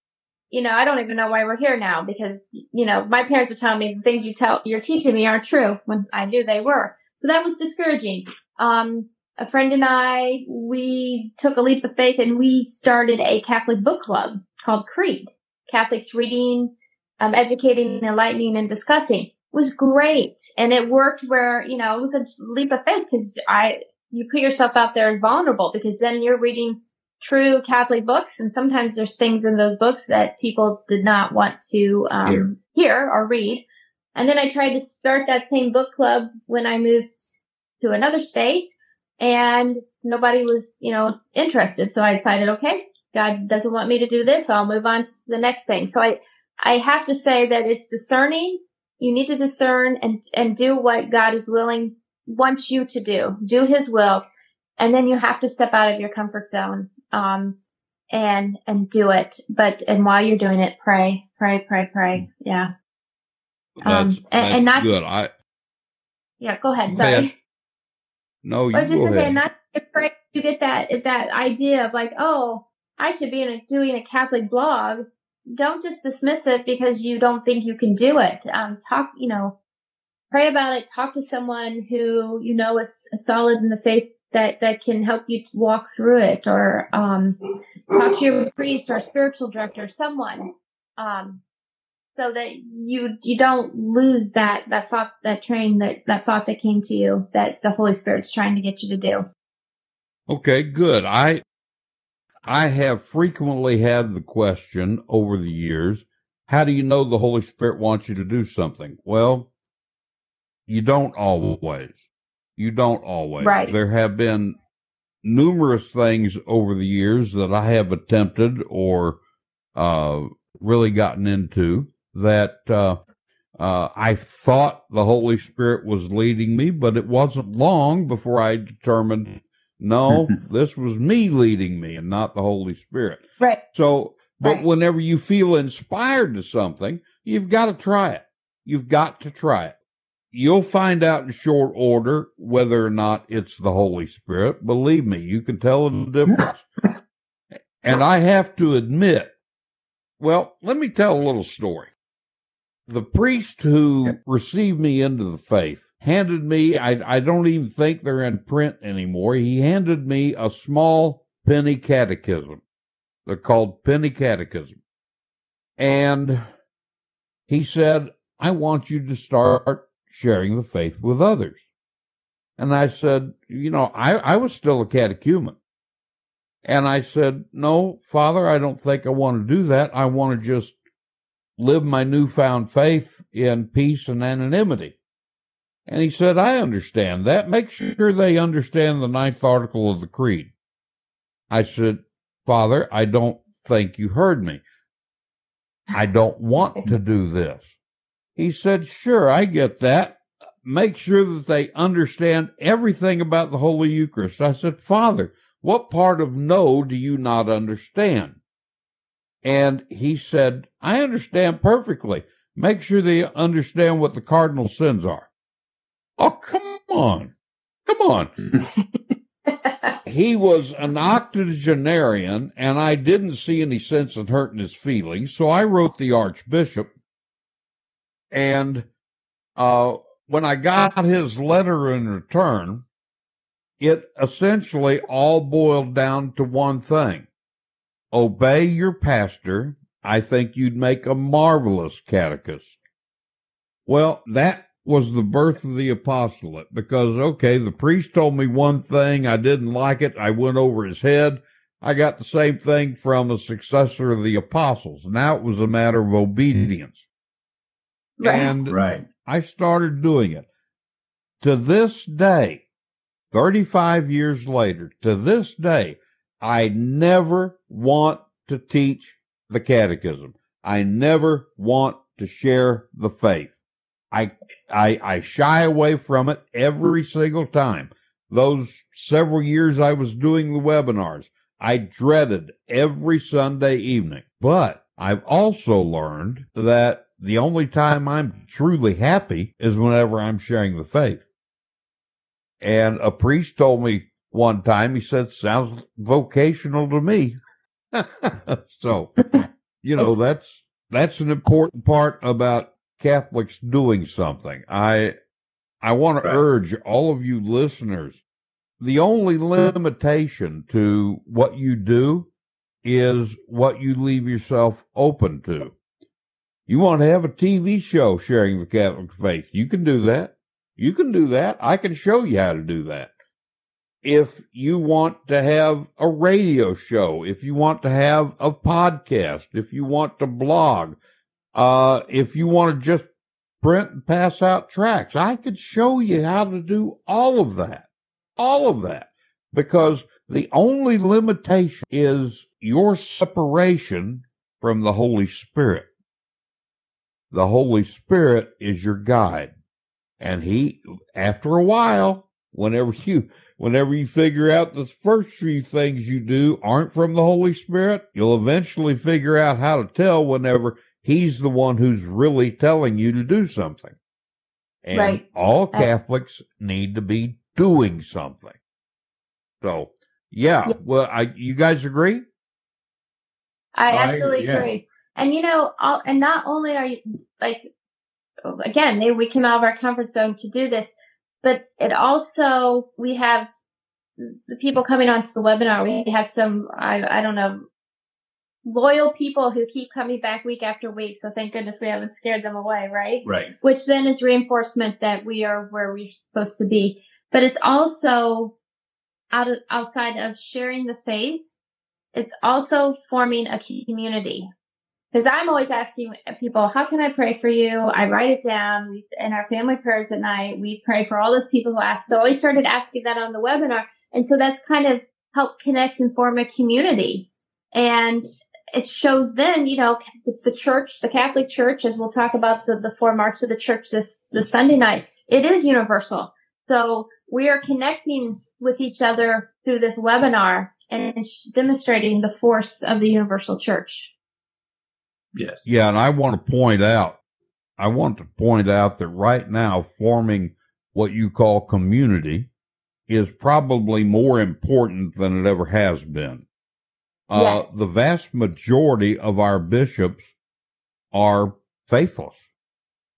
S3: you know, I don't even know why we're here now because, you know, my parents are telling me the things you tell, you're teaching me aren't true when I knew they were. So that was discouraging. Um, a friend and I, we took a leap of faith and we started a Catholic book club called Creed. Catholics reading, um, educating, enlightening, and discussing It was great. And it worked where, you know, it was a leap of faith because I, you put yourself out there as vulnerable because then you're reading true Catholic books, and sometimes there's things in those books that people did not want to um,
S2: Hear.
S3: or read. And then I tried to start that same book club when I moved to another state, and nobody was, you know, interested. So I decided, okay, God doesn't want me to do this. So I'll move on to the next thing. So I, I have to say that it's discerning. You need to discern and and do what God is willing wants you to do. Do His will, and then you have to step out of your comfort zone um, and and do it. But and while you're doing it, pray, pray, pray, pray. Yeah, Um,
S1: That's,
S3: and-
S1: that's
S3: and not-
S1: good. I
S3: yeah. Go ahead. Sorry.
S1: no, you
S3: I was just
S1: go
S3: gonna say, not afraid you get that that idea of like, oh, I should be in a, doing a Catholic blog. Don't just dismiss it because you don't think you can do it. Um, talk, you know, pray about it. Talk to someone who you know is solid in the faith that that can help you walk through it, or um, talk to your priest or spiritual director, someone, um, so that you you don't lose that that thought that train that that thought that came to you that the Holy Spirit's trying to get you to do.
S1: Okay, good. I I have frequently had the question over the years, how do you know the Holy Spirit wants you to do something? Well, you don't always. You don't always.
S3: Right.
S1: There have been numerous things over the years that I have attempted or uh really gotten into that uh uh, I thought the Holy Spirit was leading me, but it wasn't long before I determined, no, *laughs* this was me leading me and not the Holy Spirit.
S3: Right.
S1: So, but
S3: Right.
S1: whenever you feel inspired to something, you've got to try it. You've got to try it. You'll find out in short order whether or not it's the Holy Spirit. Believe me, you can tell the mm-hmm. difference. *laughs* and I have to admit, well, let me tell a little story. The priest who received me into the faith handed me, I, I don't even think they're in print anymore. He handed me a small penny catechism. They're called penny catechism. And he said, I want you to start sharing the faith with others. And I said, you know, I, I was still a catechumen. And I said, no, father, I don't think I want to do that. I want to just live my newfound faith in peace and anonymity. And he said, I understand that. Make sure they understand the ninth article of the creed. I said, Father, I don't think you heard me. I don't want to do this. He said, sure, I get that. make sure that they understand everything about the Holy Eucharist. I said, Father, what part of no do you not understand? And he said, I understand perfectly. Make sure they understand what the cardinal sins are. Oh, come on. Come on. *laughs* he was an octogenarian, and I didn't see any sense in hurting his feelings. So I wrote the Archbishop. And uh, when I got his letter in return, it essentially all boiled down to one thing obey your pastor. I think you'd make a marvelous catechist. Well, that was the birth of the apostolate because, okay, the priest told me one thing. I didn't like it. I went over his head. I got the same thing from a successor of the apostles. Now it was a matter of obedience.
S2: Right. And right.
S1: I started doing it. To this day, 35 years later, to this day, I never want to teach the catechism. I never want to share the faith. I, I, I shy away from it every single time. Those several years I was doing the webinars, I dreaded every Sunday evening. But I've also learned that the only time I'm truly happy is whenever I'm sharing the faith. And a priest told me one time, he said, sounds vocational to me. *laughs* so, you know, that's, that's an important part about Catholics doing something. I, I want right. to urge all of you listeners, the only limitation to what you do is what you leave yourself open to. You want to have a TV show sharing the Catholic faith. You can do that. You can do that. I can show you how to do that. If you want to have a radio show, if you want to have a podcast, if you want to blog, uh, if you want to just print and pass out tracks, I could show you how to do all of that. All of that. Because the only limitation is your separation from the Holy Spirit. The Holy Spirit is your guide. And he, after a while, whenever *laughs* you, whenever you figure out the first few things you do aren't from the Holy Spirit, you'll eventually figure out how to tell whenever he's the one who's really telling you to do something. And right. all uh, Catholics need to be doing something. So, yeah, yeah. well, I, you guys agree?
S3: I absolutely I, yeah. agree. And you know, all, and not only are you like, again, maybe we came out of our comfort zone to do this, but it also, we have the people coming onto the webinar. We have some, I, I don't know, loyal people who keep coming back week after week. So thank goodness we haven't scared them away, right?
S2: Right.
S3: Which then is reinforcement that we are where we're supposed to be. But it's also out of, outside of sharing the faith, it's also forming a community. Because I'm always asking people, how can I pray for you? I write it down in our family prayers at night. We pray for all those people who ask. So I started asking that on the webinar. And so that's kind of helped connect and form a community. And it shows then, you know, the, the, church, the Catholic Church, as we'll talk about the, the four marks of the church this, this Sunday night, it is universal. So we are connecting with each other through this webinar and demonstrating the force of the universal church.
S2: Yes.
S1: Yeah. And I want to point out, I want to point out that right now forming what you call community is probably more important than it ever has been. Uh, yes. the vast majority of our bishops are faithless.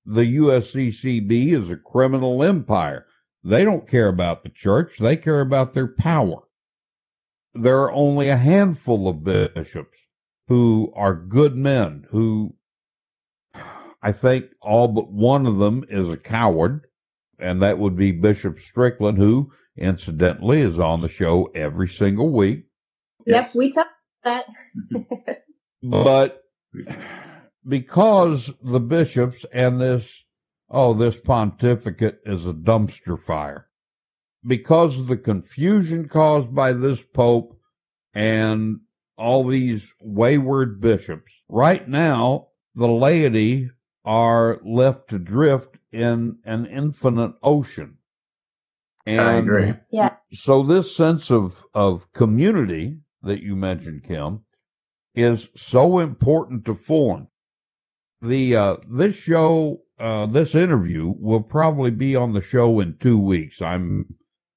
S1: The USCCB is a criminal empire. They don't care about the church. They care about their power. There are only a handful of bishops who are good men who I think all but one of them is a coward, and that would be Bishop Strickland, who incidentally is on the show every single week.
S3: Yes, we talk that. *laughs*
S1: but because the bishops and this, oh, this pontificate is a dumpster fire, because of the confusion caused by this pope and all these wayward bishops, right now, the laity are left to drift in an infinite ocean. And
S2: I agree.
S3: Yeah.
S1: So this sense of, of community that you mentioned, Kim, is so important to form. The, uh, this show, uh, this interview will probably be on the show in two weeks. I'm,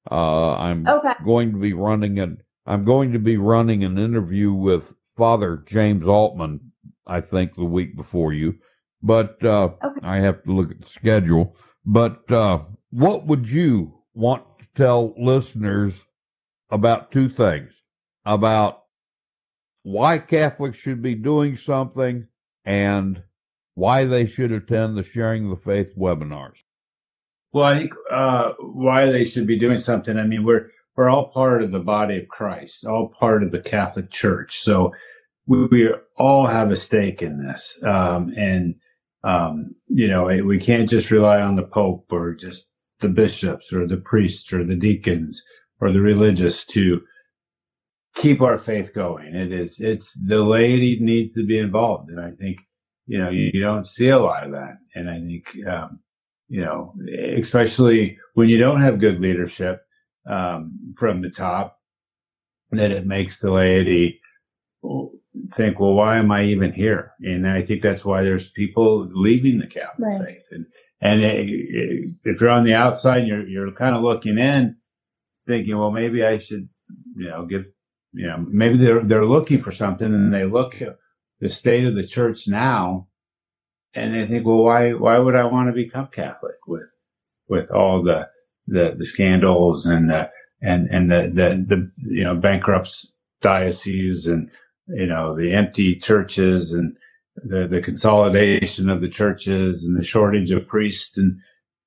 S1: uh, I'm
S3: Okay.
S1: going to be running an, I'm going to be running an interview with Father James Altman, I think the week before you, but, uh,
S3: Okay.
S1: I have to look at the schedule. But, uh, what would you want to tell listeners about two things? About why Catholics should be doing something and why they should attend the Sharing the Faith webinars.
S2: Well, I think uh, why they should be doing something. I mean, we're we're all part of the body of Christ, all part of the Catholic Church. So we, we all have a stake in this, um, and um, you know we can't just rely on the Pope or just the bishops or the priests or the deacons or the religious to keep our faith going. It is it's the laity needs to be involved, and I think you know you, you don't see a lot of that, and I think. Um, you know, especially when you don't have good leadership um, from the top, that it makes the laity think, well, why am I even here? And I think that's why there's people leaving the Catholic
S3: Right.
S2: faith. And and it, it- if you're on the outside, you're you're kind of looking in, thinking, well, maybe I should, you know, give, you know, maybe they're they're looking for something, and they look at the state of the church now, and they think, well, why why would I want to become Catholic with with all the the, the scandals and the and and the, the the you know bankrupt dioceses and you know the empty churches and the the consolidation of the churches and the shortage of priests and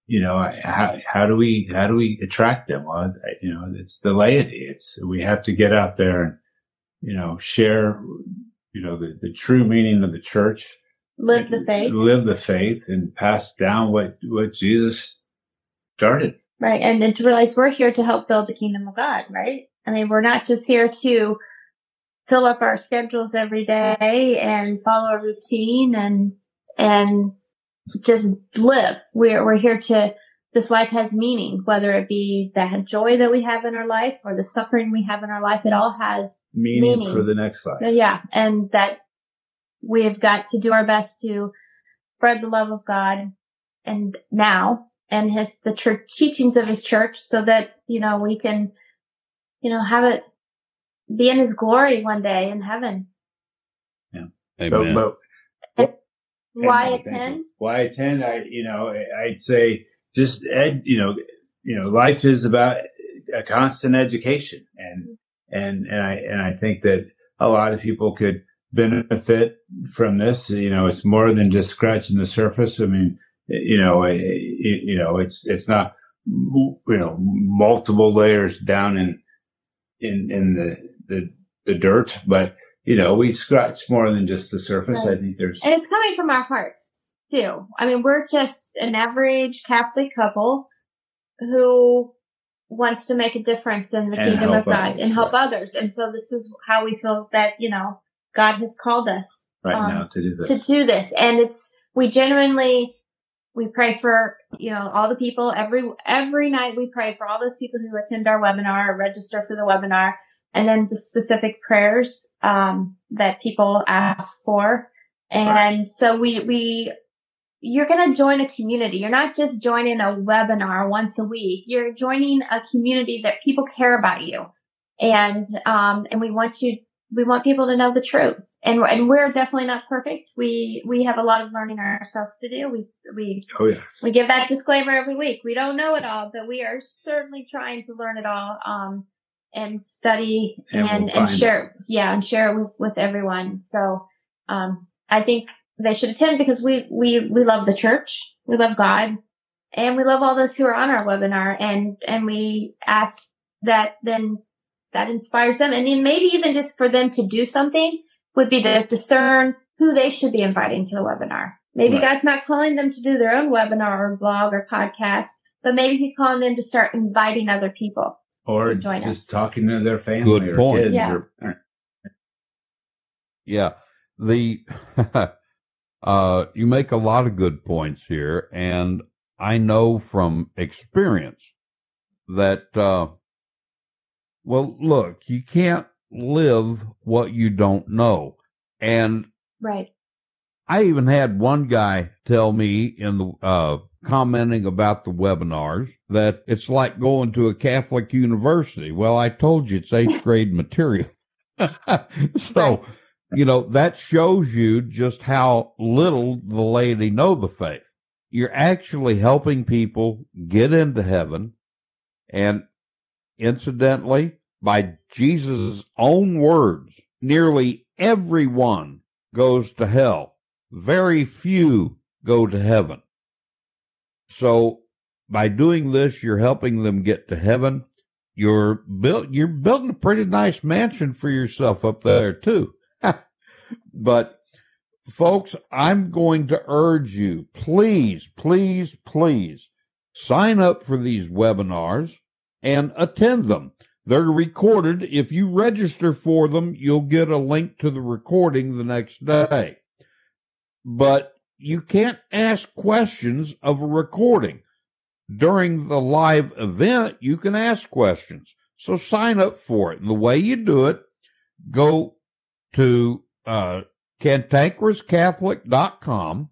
S2: you know how how do we how do we attract them well you know it's the laity it's we have to get out there and you know share you know the, the true meaning of the church
S3: Live the faith.
S2: live the faith and pass down what what Jesus started.
S3: Right. And then to realize we're here to help build the kingdom of God, right? I mean, we're not just here to fill up our schedules every day and follow a routine and, and just live. We're, we're here to, this life has meaning, whether it be the joy that we have in our life or the suffering we have in our life. It all has
S2: Meaning,
S3: Meaning.
S2: for the next life.
S3: yeah, and that we have got to do our best to spread the love of God and now and his the church teachings of his church so that you know we can you know have it be in his glory one day in heaven.
S1: Amen.
S2: But, but
S3: Why attend?
S2: Why attend? I, you know, I- I'd say just ed, you know, you know, life is about a constant education and, and, and I, and I think that a lot of people could benefit from this. You know, it's more than just scratching the surface. I mean, you know, it, it- you know, it's, it's not, you know, multiple layers down in, in, in the, the, the dirt, but, you know, we scratch more than just the surface.
S3: Right.
S2: I think there's,
S3: And it's coming from our hearts too. I mean, we're just an average Catholic couple who wants to make a difference in the
S2: And
S3: kingdom of God
S2: others,
S3: and help
S2: right.
S3: others. And so this is how we feel that, you know, God has called us
S2: right
S3: um,
S2: now to do this.
S3: to do this. And it's, we genuinely, we pray for, you know, all the people every, every night we pray for all those people who attend our webinar or register for the webinar and then the specific prayers, um, that people ask for. And so we, we, you're going to join a community. You're not just joining a webinar once a week. You're joining a community that people care about you. And, um, and we want you, we want people to know the truth. And, and we're definitely not perfect. We, we have a lot of learning ourselves to do. We, we,
S2: Oh yeah.
S3: we give that disclaimer every week. We don't know it all, but we are certainly trying to learn it all, um, and study
S2: And
S3: and,
S2: we'll
S3: and share, yeah, and share it with, with everyone. So, um, I think they should attend because we, we, we love the church. We love God and we love all those who are on our webinar and, and we ask that then that inspires them. And then maybe even just for them to do something would be to discern who they should be inviting to the webinar. Maybe
S2: Right.
S3: God's not calling them to do their own webinar or blog or podcast, but maybe he's calling them to start inviting other people.
S2: Or
S3: to join
S2: just talking to their family
S1: Good
S2: or
S1: point.
S2: kids.
S3: Yeah.
S2: Or,
S1: Yeah. The, *laughs* uh, you make a lot of good points here. And I know from experience that, uh, well, look, you can't live what you don't know. And
S3: right.
S1: I even had one guy tell me in the, uh, commenting about the webinars that it's like going to a Catholic university. Well, I told you it's eighth *laughs* grade material. *laughs* so, you know, that shows you just how little the laity know the faith. You're actually helping people get into heaven. And incidentally, by Jesus' own words, nearly everyone goes to hell. Very few go to heaven. So by doing this, you're helping them get to heaven. You're built, you're building a pretty nice mansion for yourself up there too. *laughs* but folks, I'm going to urge you, please, please, please sign up for these webinars and attend them. They're recorded. If you register for them, you'll get a link to the recording the next day. But you can't ask questions of a recording. During the live event, you can ask questions. So sign up for it. And the way you do it, go to uh, cantankerouscatholic.com,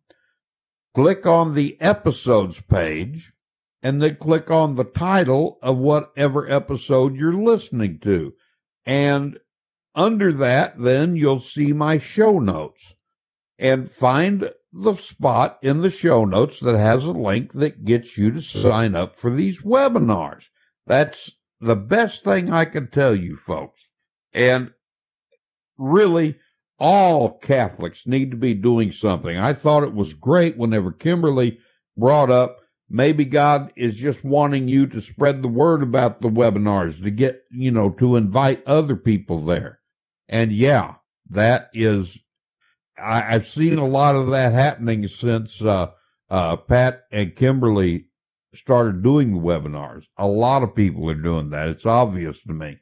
S1: click on the episodes page, and then click on the title of whatever episode you're listening to. And under that, then you'll see my show notes and find the spot in the show notes that has a link that gets you to sign up for these webinars. That's the best thing I can tell you folks. And really, all Catholics need to be doing something. I thought it was great whenever Kimberley brought up maybe God is just wanting you to spread the word about the webinars to get, you know, to invite other people there. And yeah, that is I, have seen a lot of that happening since uh, uh, Pat and Kimberley started doing the webinars. A lot of people are doing that. It's obvious to me.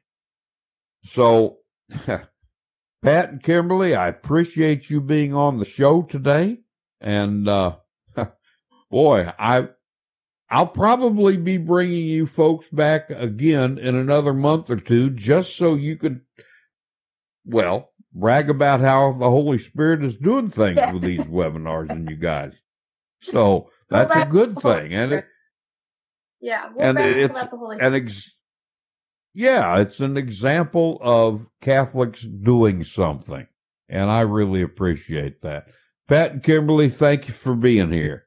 S1: So, *laughs* Pat and Kimberley, I appreciate you being on the show today. And uh, *laughs* boy, I I'll probably be bringing you folks back again in another month or two, just so you could, well, brag about how the Holy Spirit is doing things yeah. with these *laughs* webinars and you guys. So that's well, a good thing. And it,
S3: yeah, we'll and it's an ex-
S1: yeah, it's an example of Catholics doing something. And I really appreciate that. Pat and Kimberley, thank you for being here.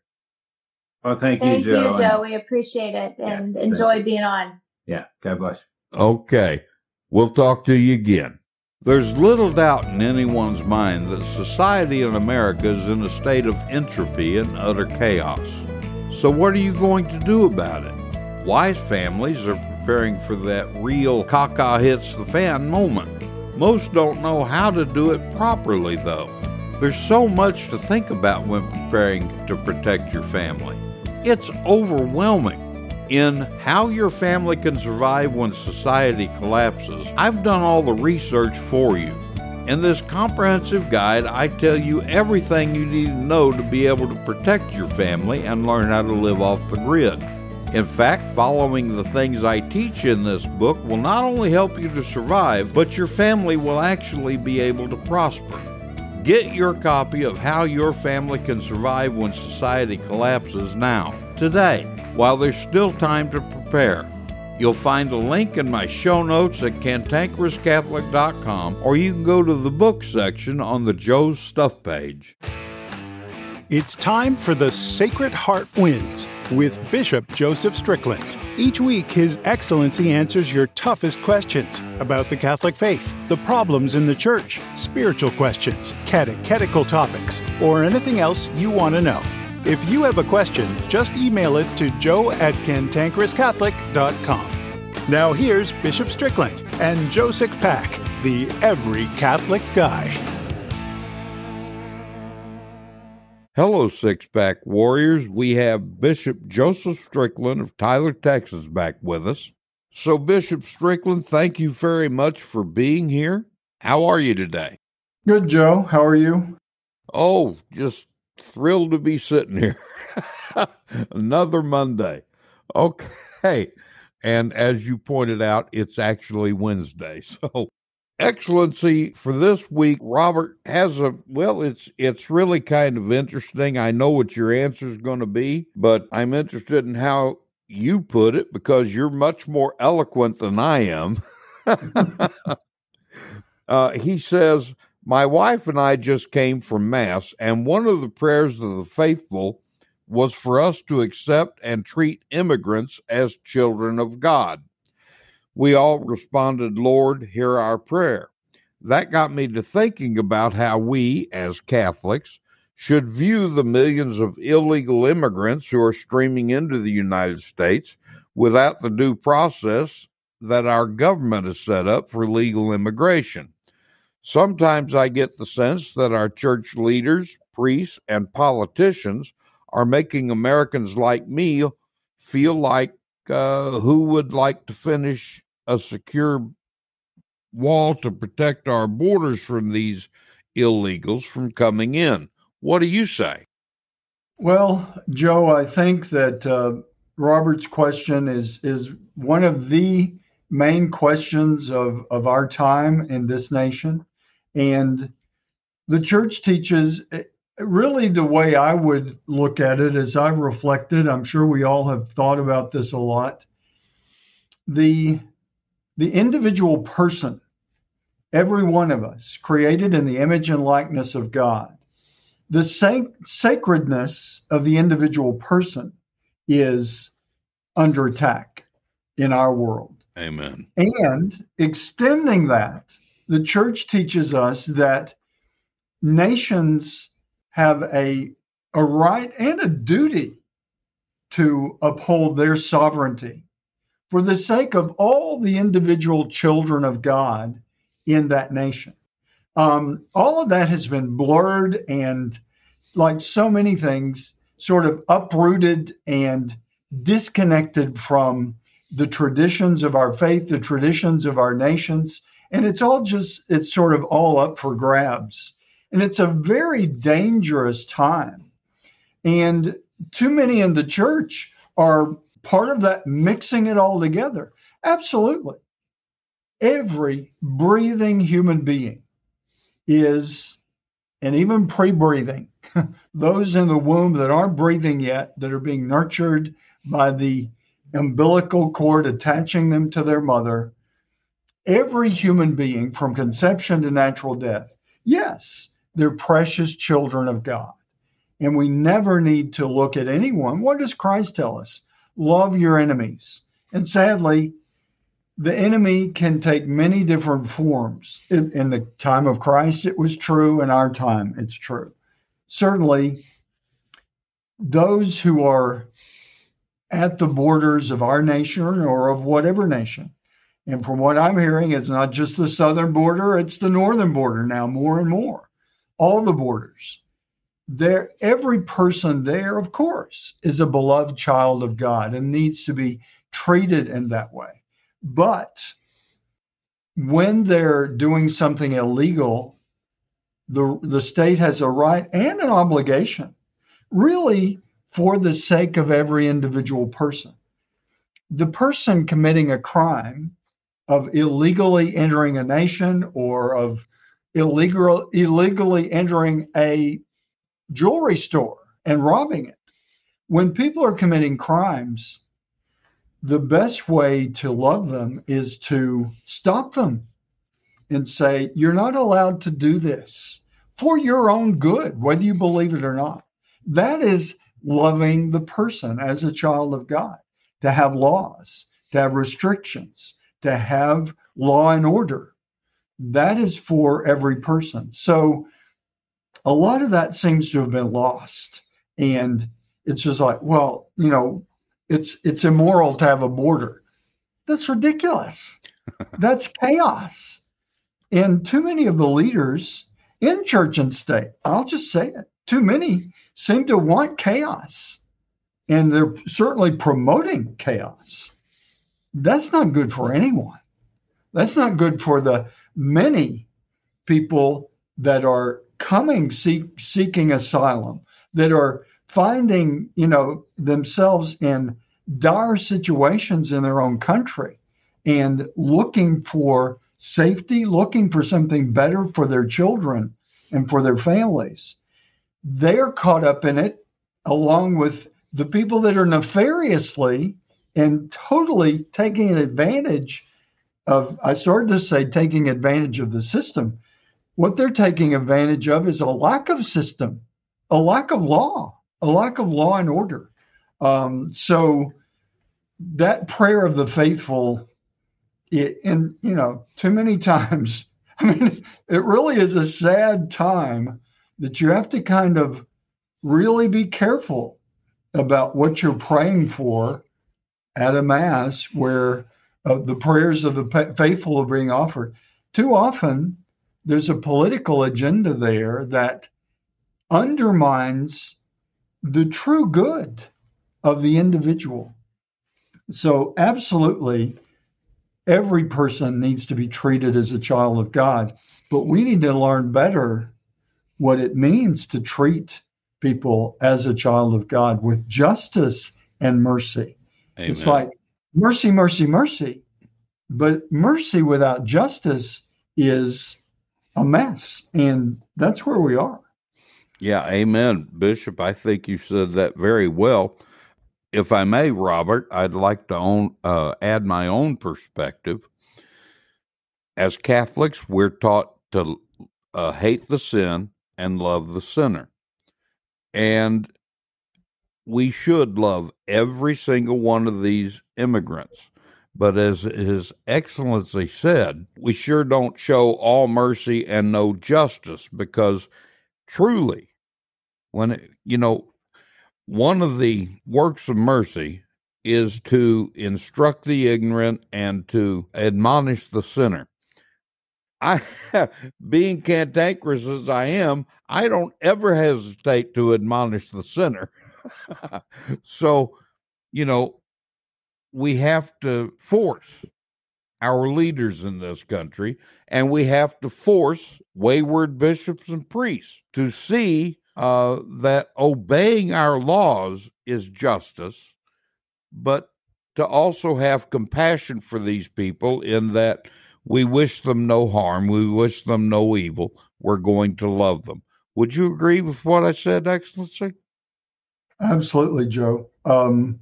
S2: Well, thank,
S3: thank
S2: you, Joe.
S3: you, Joe. We appreciate it and yes, enjoy being on.
S2: Yeah. God bless.
S1: Okay. We'll talk to you again. There's little doubt in anyone's mind that society in America is in a state of entropy and utter chaos. So, what are you going to do about it? Wise families are preparing for that real caca hits the fan moment. Most don't know how to do it properly, though. There's so much to think about when preparing to protect your family. It's overwhelming in How Your Family Can Survive When Society Collapses, I've done all the research for you. In this comprehensive guide, I tell you everything you need to know to be able to protect your family and learn how to live off the grid. In fact, following the things I teach in this book will not only help you to survive, but your family will actually be able to prosper. Get your copy of How Your Family Can Survive When Society Collapses now, today while there's still time to prepare. You'll find a link in my show notes at cantankerouscatholic.com or you can go to the book section on the Joe's Stuff page.
S4: It's time for the Sacred Heart Wins with Bishop Joseph Strickland. Each week, His Excellency answers your toughest questions about the Catholic faith, the problems in the Church, spiritual questions, catechetical topics, or anything else you want to know. If you have a question, just email it to joe at cantankerouscatholic.com. Now here's Bishop Strickland and Joe Sixpack, the Every Catholic Guy.
S1: Hello, Six Pack Warriors. We have Bishop Joseph Strickland of Tyler, Texas, back with us. So, Bishop Strickland, thank you very much for being here. How are you today?
S5: Good, Joe. How are you?
S1: Oh, just thrilled to be sitting here. *laughs* Another Monday. Okay. And as you pointed out, it's actually Wednesday. *laughs* So, excellency for this week, Robert has a well, it's it's really kind of interesting. I know what your answer is going to be, but I'm interested in how you put it because you're much more eloquent than I am. *laughs* uh, he says, My wife and I just came from Mass, and one of the prayers of the faithful was for us to accept and treat immigrants as children of God. We all responded, Lord, hear our prayer. That got me to thinking about how we, as Catholics, should view the millions of illegal immigrants who are streaming into the United States without the due process that our government has set up for legal immigration. Sometimes I get the sense that our church leaders, priests, and politicians are making Americans like me feel like uh, who would like to finish a secure wall to protect our borders from these illegals from coming in. What do you say?
S5: Well, Joe, I think that uh, Robert's question is is one of the main questions of, of our time in this nation. And the church teaches eh, really the way I would look at it as I've reflected, I'm sure we all have thought about this a lot. The the individual person, every one of us, created in the image and likeness of God, the sac- sacredness of the individual person is under attack in our world.
S1: Amen.
S5: And extending that, the church teaches us that nations have a, a right and a duty to uphold their sovereignty for the sake of all the individual children of God in that nation. Um, all of that has been blurred and, like so many things, sort of uprooted and disconnected from the traditions of our faith, the traditions of our nations. And it's all just, it's sort of all up for grabs. And it's a very dangerous time. And too many in the church are part of that mixing it all together. Absolutely. Every breathing human being is, and even pre breathing, *laughs* those in the womb that aren't breathing yet, that are being nurtured by the umbilical cord attaching them to their mother, every human being from conception to natural death, yes, they're precious children of God. And we never need to look at anyone. What does Christ tell us? Love your enemies. And sadly, the enemy can take many different forms. In, in, the time of Christ, it was true. In our time, it's true. Certainly, those who are at the borders of our nation or of whatever nation, and from what I'm hearing, it's not just the southern border, it's the northern border now, more and more all the borders. There, every person there, of course, is a beloved child of God and needs to be treated in that way. But when they're doing something illegal, the, the state has a right and an obligation, really, for the sake of every individual person. The person committing a crime of illegally entering a nation or of illegal, illegally entering a jewelry store and robbing it. When people are committing crimes, the best way to love them is to stop them and say, You're not allowed to do this for your own good, whether you believe it or not. That is loving the person as a child of God, to have laws, to have restrictions, to have law and order that is for every person. So a lot of that seems to have been lost. And it's just like, well, you know, it's it's immoral to have a border. That's ridiculous. *laughs* That's chaos. And too many of the leaders in church and state, I'll just say it, too many seem to want chaos. And they're certainly promoting chaos. That's not good for anyone. That's not good for the many people that are coming seek, seeking asylum, that are finding, you know, themselves in dire situations in their own country and looking for safety, looking for something better for their children and for their families. They're caught up in it along with the people that are nefariously and totally taking advantage of, I started to say taking advantage of the system. What they're taking advantage of is a lack of system, a lack of law, a lack of law and order. Um, so that prayer of the faithful, it, and you know, too many *laughs* times, I mean, it really is a sad time that you have to kind of really be careful about what you're praying for at a mass where uh, the prayers of the faithful are being offered. Too often, there's a political agenda there that undermines the true good of the individual. So, absolutely, every person needs to be treated as a child of God, but we need to learn better what it means to treat people as a child of God with justice and mercy. Amen. It's like mercy, mercy, mercy. But mercy without justice is a mess. And that's where we are.
S1: Yeah, amen, Bishop. I think you said that very well. If I may, Robert, I'd like to own, uh, add my own perspective. As Catholics, we're taught to uh, hate the sin and love the sinner. And we should love every single one of these immigrants. But as His Excellency said, we sure don't show all mercy and no justice because truly, when, it, you know, one of the works of mercy is to instruct the ignorant and to admonish the sinner. I, *laughs* being cantankerous as I am, I don't ever hesitate to admonish the sinner. *laughs* so, you know, we have to force our leaders in this country, and we have to force wayward bishops and priests to see uh, that obeying our laws is justice, but to also have compassion for these people in that we wish them no harm. We wish them no evil. We're going to love them. Would you agree with what I said, Excellency?
S5: Absolutely, Joe. Um,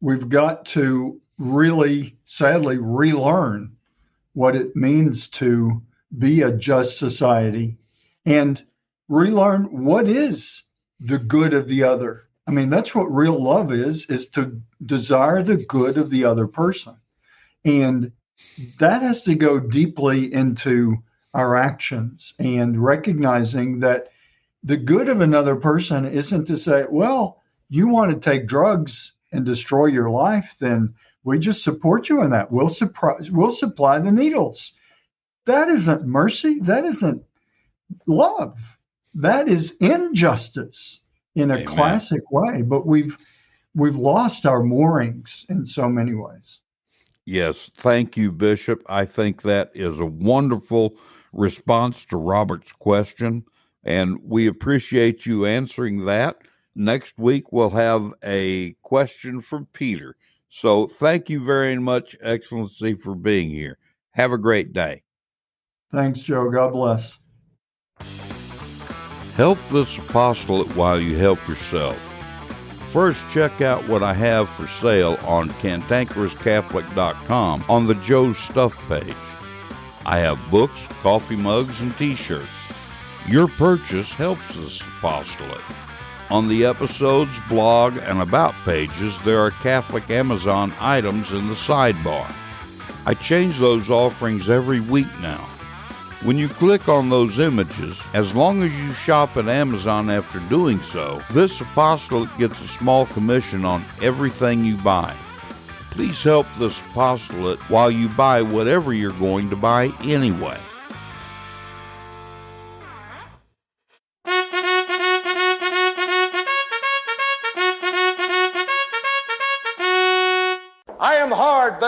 S5: we've got to really, sadly, relearn what it means to be a just society and relearn what is the good of the other. I mean, that's what real love is, is to desire the good of the other person. And that has to go deeply into our actions and recognizing that the good of another person isn't to say, well, you want to take drugs and destroy your life, then we just support you in that. We'll, surprise, we'll supply the needles. That isn't mercy. That isn't love. That is injustice in a Amen. classic way. But we've we've lost our moorings in so many ways.
S1: Yes, thank you, Bishop. I think that is a wonderful response to Robert's question, and we appreciate you answering that. Next week, we'll have a question from Peter. So, thank you very much, Excellency, for being here. Have a great day.
S5: Thanks, Joe. God bless.
S1: Help this apostolate while you help yourself. First, check out what I have for sale on cantankerouscatholic.com on the Joe's Stuff page. I have books, coffee mugs, and t shirts. Your purchase helps this apostolate. On the episodes, blog, and about pages, there are Catholic Amazon items in the sidebar. I change those offerings every week now. When you click on those images, as long as you shop at Amazon after doing so, this apostolate gets a small commission on everything you buy. Please help this apostolate while you buy whatever you're going to buy anyway.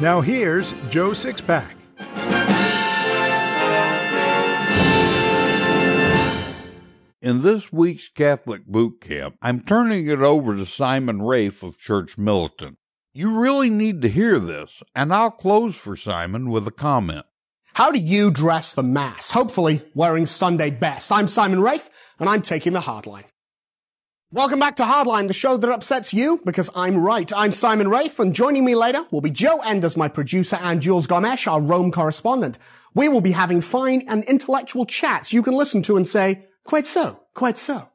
S4: Now here's Joe Sixpack.
S1: In this week's Catholic Boot Camp, I'm turning it over to Simon Rafe of Church Militant. You really need to hear this, and I'll close for Simon with a comment.
S6: How do you dress for Mass? Hopefully wearing Sunday best. I'm Simon Rafe, and I'm taking the hardline. Welcome back to Hardline, the show that upsets you because I'm right. I'm Simon Rafe, and joining me later will be Joe Enders, my producer, and Jules Gomes, our Rome correspondent. We will be having fine and intellectual chats you can listen to and say, quite so, quite so.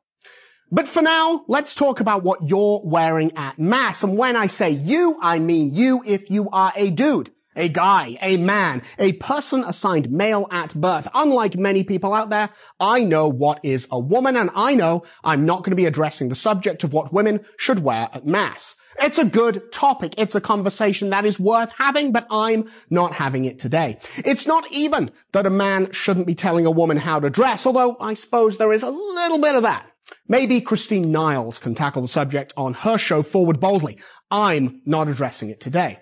S6: But for now, let's talk about what you're wearing at Mass. And when I say you, I mean you if you are a dude a guy, a man, a person assigned male at birth. Unlike many people out there, I know what is a woman and I know I'm not going to be addressing the subject of what women should wear at mass. It's a good topic. It's a conversation that is worth having, but I'm not having it today. It's not even that a man shouldn't be telling a woman how to dress, although I suppose there is a little bit of that. Maybe Christine Niles can tackle the subject on her show Forward Boldly. I'm not addressing it today.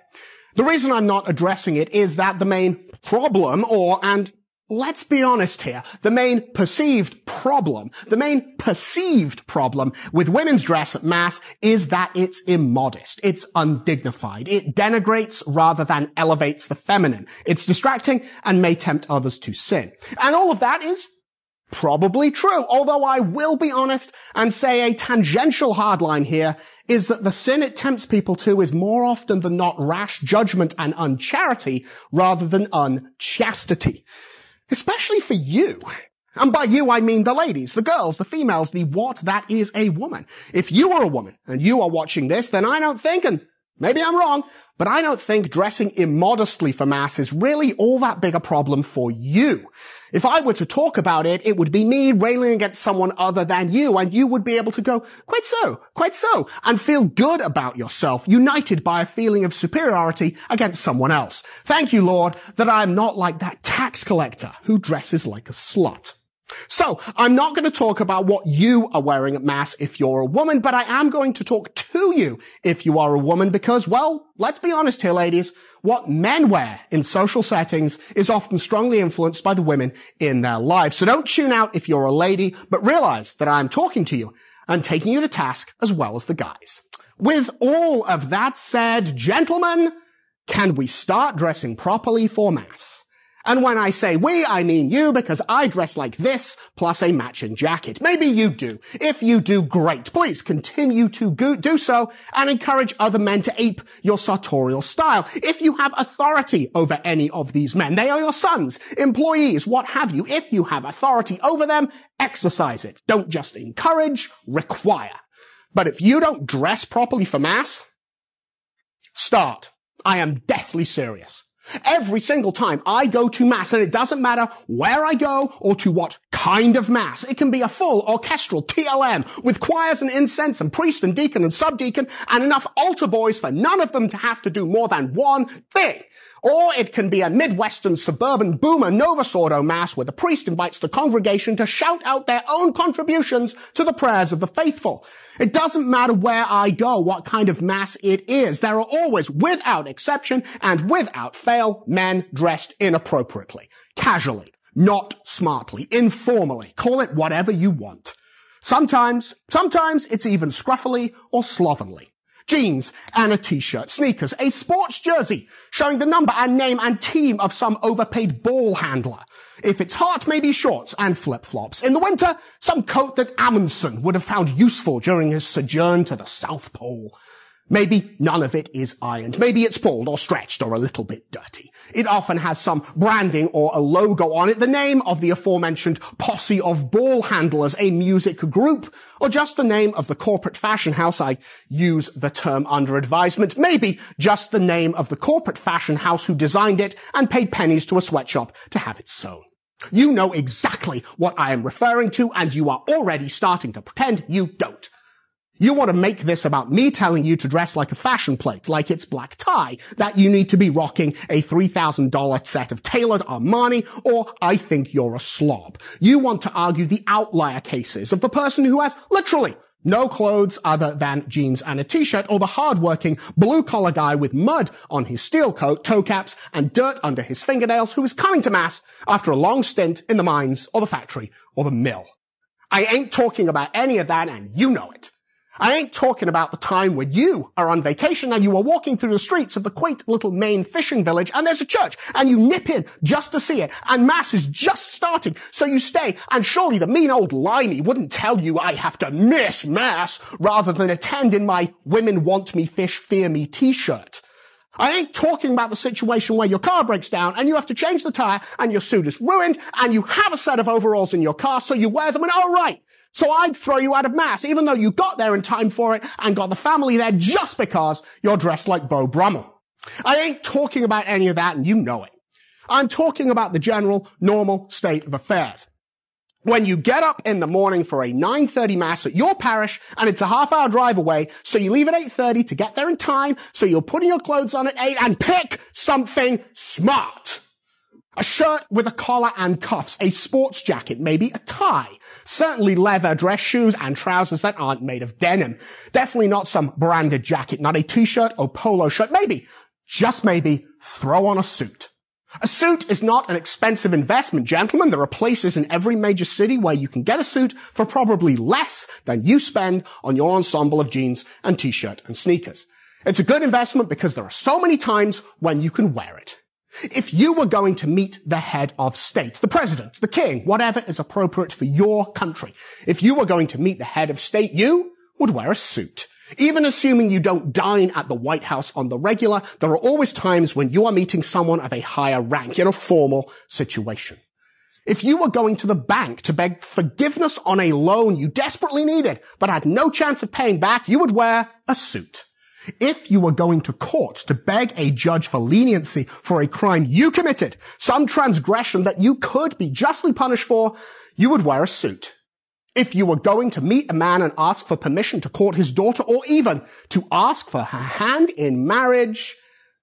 S6: The reason I'm not addressing it is that the main problem or, and let's be honest here, the main perceived problem, the main perceived problem with women's dress at mass is that it's immodest. It's undignified. It denigrates rather than elevates the feminine. It's distracting and may tempt others to sin. And all of that is probably true. Although I will be honest and say a tangential hardline here is that the sin it tempts people to is more often than not rash judgment and uncharity rather than unchastity. Especially for you. And by you, I mean the ladies, the girls, the females, the what that is a woman. If you are a woman and you are watching this, then I don't think, and maybe I'm wrong, but I don't think dressing immodestly for mass is really all that big a problem for you. If I were to talk about it, it would be me railing against someone other than you, and you would be able to go, quite so, quite so, and feel good about yourself, united by a feeling of superiority against someone else. Thank you, Lord, that I am not like that tax collector who dresses like a slut. So, I'm not going to talk about what you are wearing at mass if you're a woman, but I am going to talk to you if you are a woman because, well, let's be honest here, ladies. What men wear in social settings is often strongly influenced by the women in their lives. So don't tune out if you're a lady, but realize that I'm talking to you and taking you to task as well as the guys. With all of that said, gentlemen, can we start dressing properly for mass? And when I say we, I mean you because I dress like this plus a matching jacket. Maybe you do. If you do, great. Please continue to go- do so and encourage other men to ape your sartorial style. If you have authority over any of these men, they are your sons, employees, what have you. If you have authority over them, exercise it. Don't just encourage, require. But if you don't dress properly for mass, start. I am deathly serious. Every single time I go to mass, and it doesn't matter where I go or to what kind of mass. It can be a full orchestral TLM with choirs and incense and priest and deacon and subdeacon and enough altar boys for none of them to have to do more than one thing. Or it can be a Midwestern suburban boomer Novus Ordo mass where the priest invites the congregation to shout out their own contributions to the prayers of the faithful. It doesn't matter where I go, what kind of mass it is. There are always, without exception and without fail, men dressed inappropriately, casually, not smartly, informally. Call it whatever you want. Sometimes, sometimes it's even scruffily or slovenly jeans and a t-shirt, sneakers, a sports jersey showing the number and name and team of some overpaid ball handler. If it's hot, maybe shorts and flip-flops. In the winter, some coat that Amundsen would have found useful during his sojourn to the South Pole. Maybe none of it is ironed. Maybe it's pulled or stretched or a little bit dirty. It often has some branding or a logo on it, the name of the aforementioned posse of ball handlers, a music group, or just the name of the corporate fashion house. I use the term under advisement. Maybe just the name of the corporate fashion house who designed it and paid pennies to a sweatshop to have it sewn. You know exactly what I am referring to and you are already starting to pretend you don't. You want to make this about me telling you to dress like a fashion plate, like it's black tie, that you need to be rocking a $3,000 set of tailored Armani, or I think you're a slob. You want to argue the outlier cases of the person who has literally no clothes other than jeans and a t-shirt, or the hard-working blue-collar guy with mud on his steel coat, toe caps, and dirt under his fingernails who is coming to mass after a long stint in the mines, or the factory, or the mill. I ain't talking about any of that, and you know it. I ain't talking about the time when you are on vacation and you are walking through the streets of the quaint little Maine fishing village and there's a church and you nip in just to see it and mass is just starting so you stay and surely the mean old limey wouldn't tell you I have to miss mass rather than attend in my women want me fish fear me t-shirt. I ain't talking about the situation where your car breaks down and you have to change the tire and your suit is ruined and you have a set of overalls in your car so you wear them and oh right, so I'd throw you out of mass, even though you got there in time for it and got the family there just because you're dressed like Beau Brummell. I ain't talking about any of that and you know it. I'm talking about the general, normal state of affairs. When you get up in the morning for a 9.30 mass at your parish and it's a half hour drive away, so you leave at 8.30 to get there in time, so you're putting your clothes on at 8 and pick something smart. A shirt with a collar and cuffs, a sports jacket, maybe a tie, certainly leather dress shoes and trousers that aren't made of denim. Definitely not some branded jacket, not a t-shirt or polo shirt, maybe, just maybe, throw on a suit. A suit is not an expensive investment, gentlemen. There are places in every major city where you can get a suit for probably less than you spend on your ensemble of jeans and t-shirt and sneakers. It's a good investment because there are so many times when you can wear it. If you were going to meet the head of state, the president, the king, whatever is appropriate for your country, if you were going to meet the head of state, you would wear a suit. Even assuming you don't dine at the White House on the regular, there are always times when you are meeting someone of a higher rank in a formal situation. If you were going to the bank to beg forgiveness on a loan you desperately needed, but had no chance of paying back, you would wear a suit. If you were going to court to beg a judge for leniency for a crime you committed, some transgression that you could be justly punished for, you would wear a suit. If you were going to meet a man and ask for permission to court his daughter or even to ask for her hand in marriage,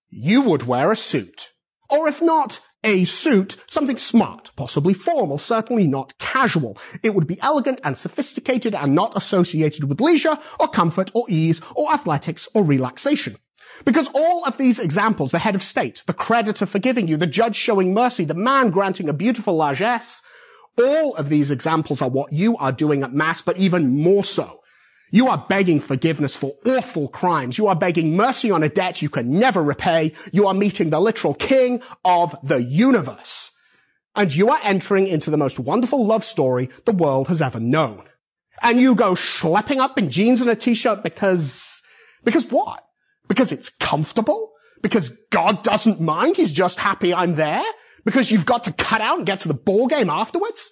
S6: you would wear a suit. Or if not, a suit, something smart, possibly formal, certainly not casual. It would be elegant and sophisticated and not associated with leisure or comfort or ease or athletics or relaxation. Because all of these examples, the head of state, the creditor forgiving you, the judge showing mercy, the man granting a beautiful largesse, all of these examples are what you are doing at mass, but even more so. You are begging forgiveness for awful crimes. You are begging mercy on a debt you can never repay. You are meeting the literal king of the universe. And you are entering into the most wonderful love story the world has ever known. And you go schlepping up in jeans and a t-shirt because, because what? Because it's comfortable? Because God doesn't mind? He's just happy I'm there? Because you've got to cut out and get to the ball game afterwards?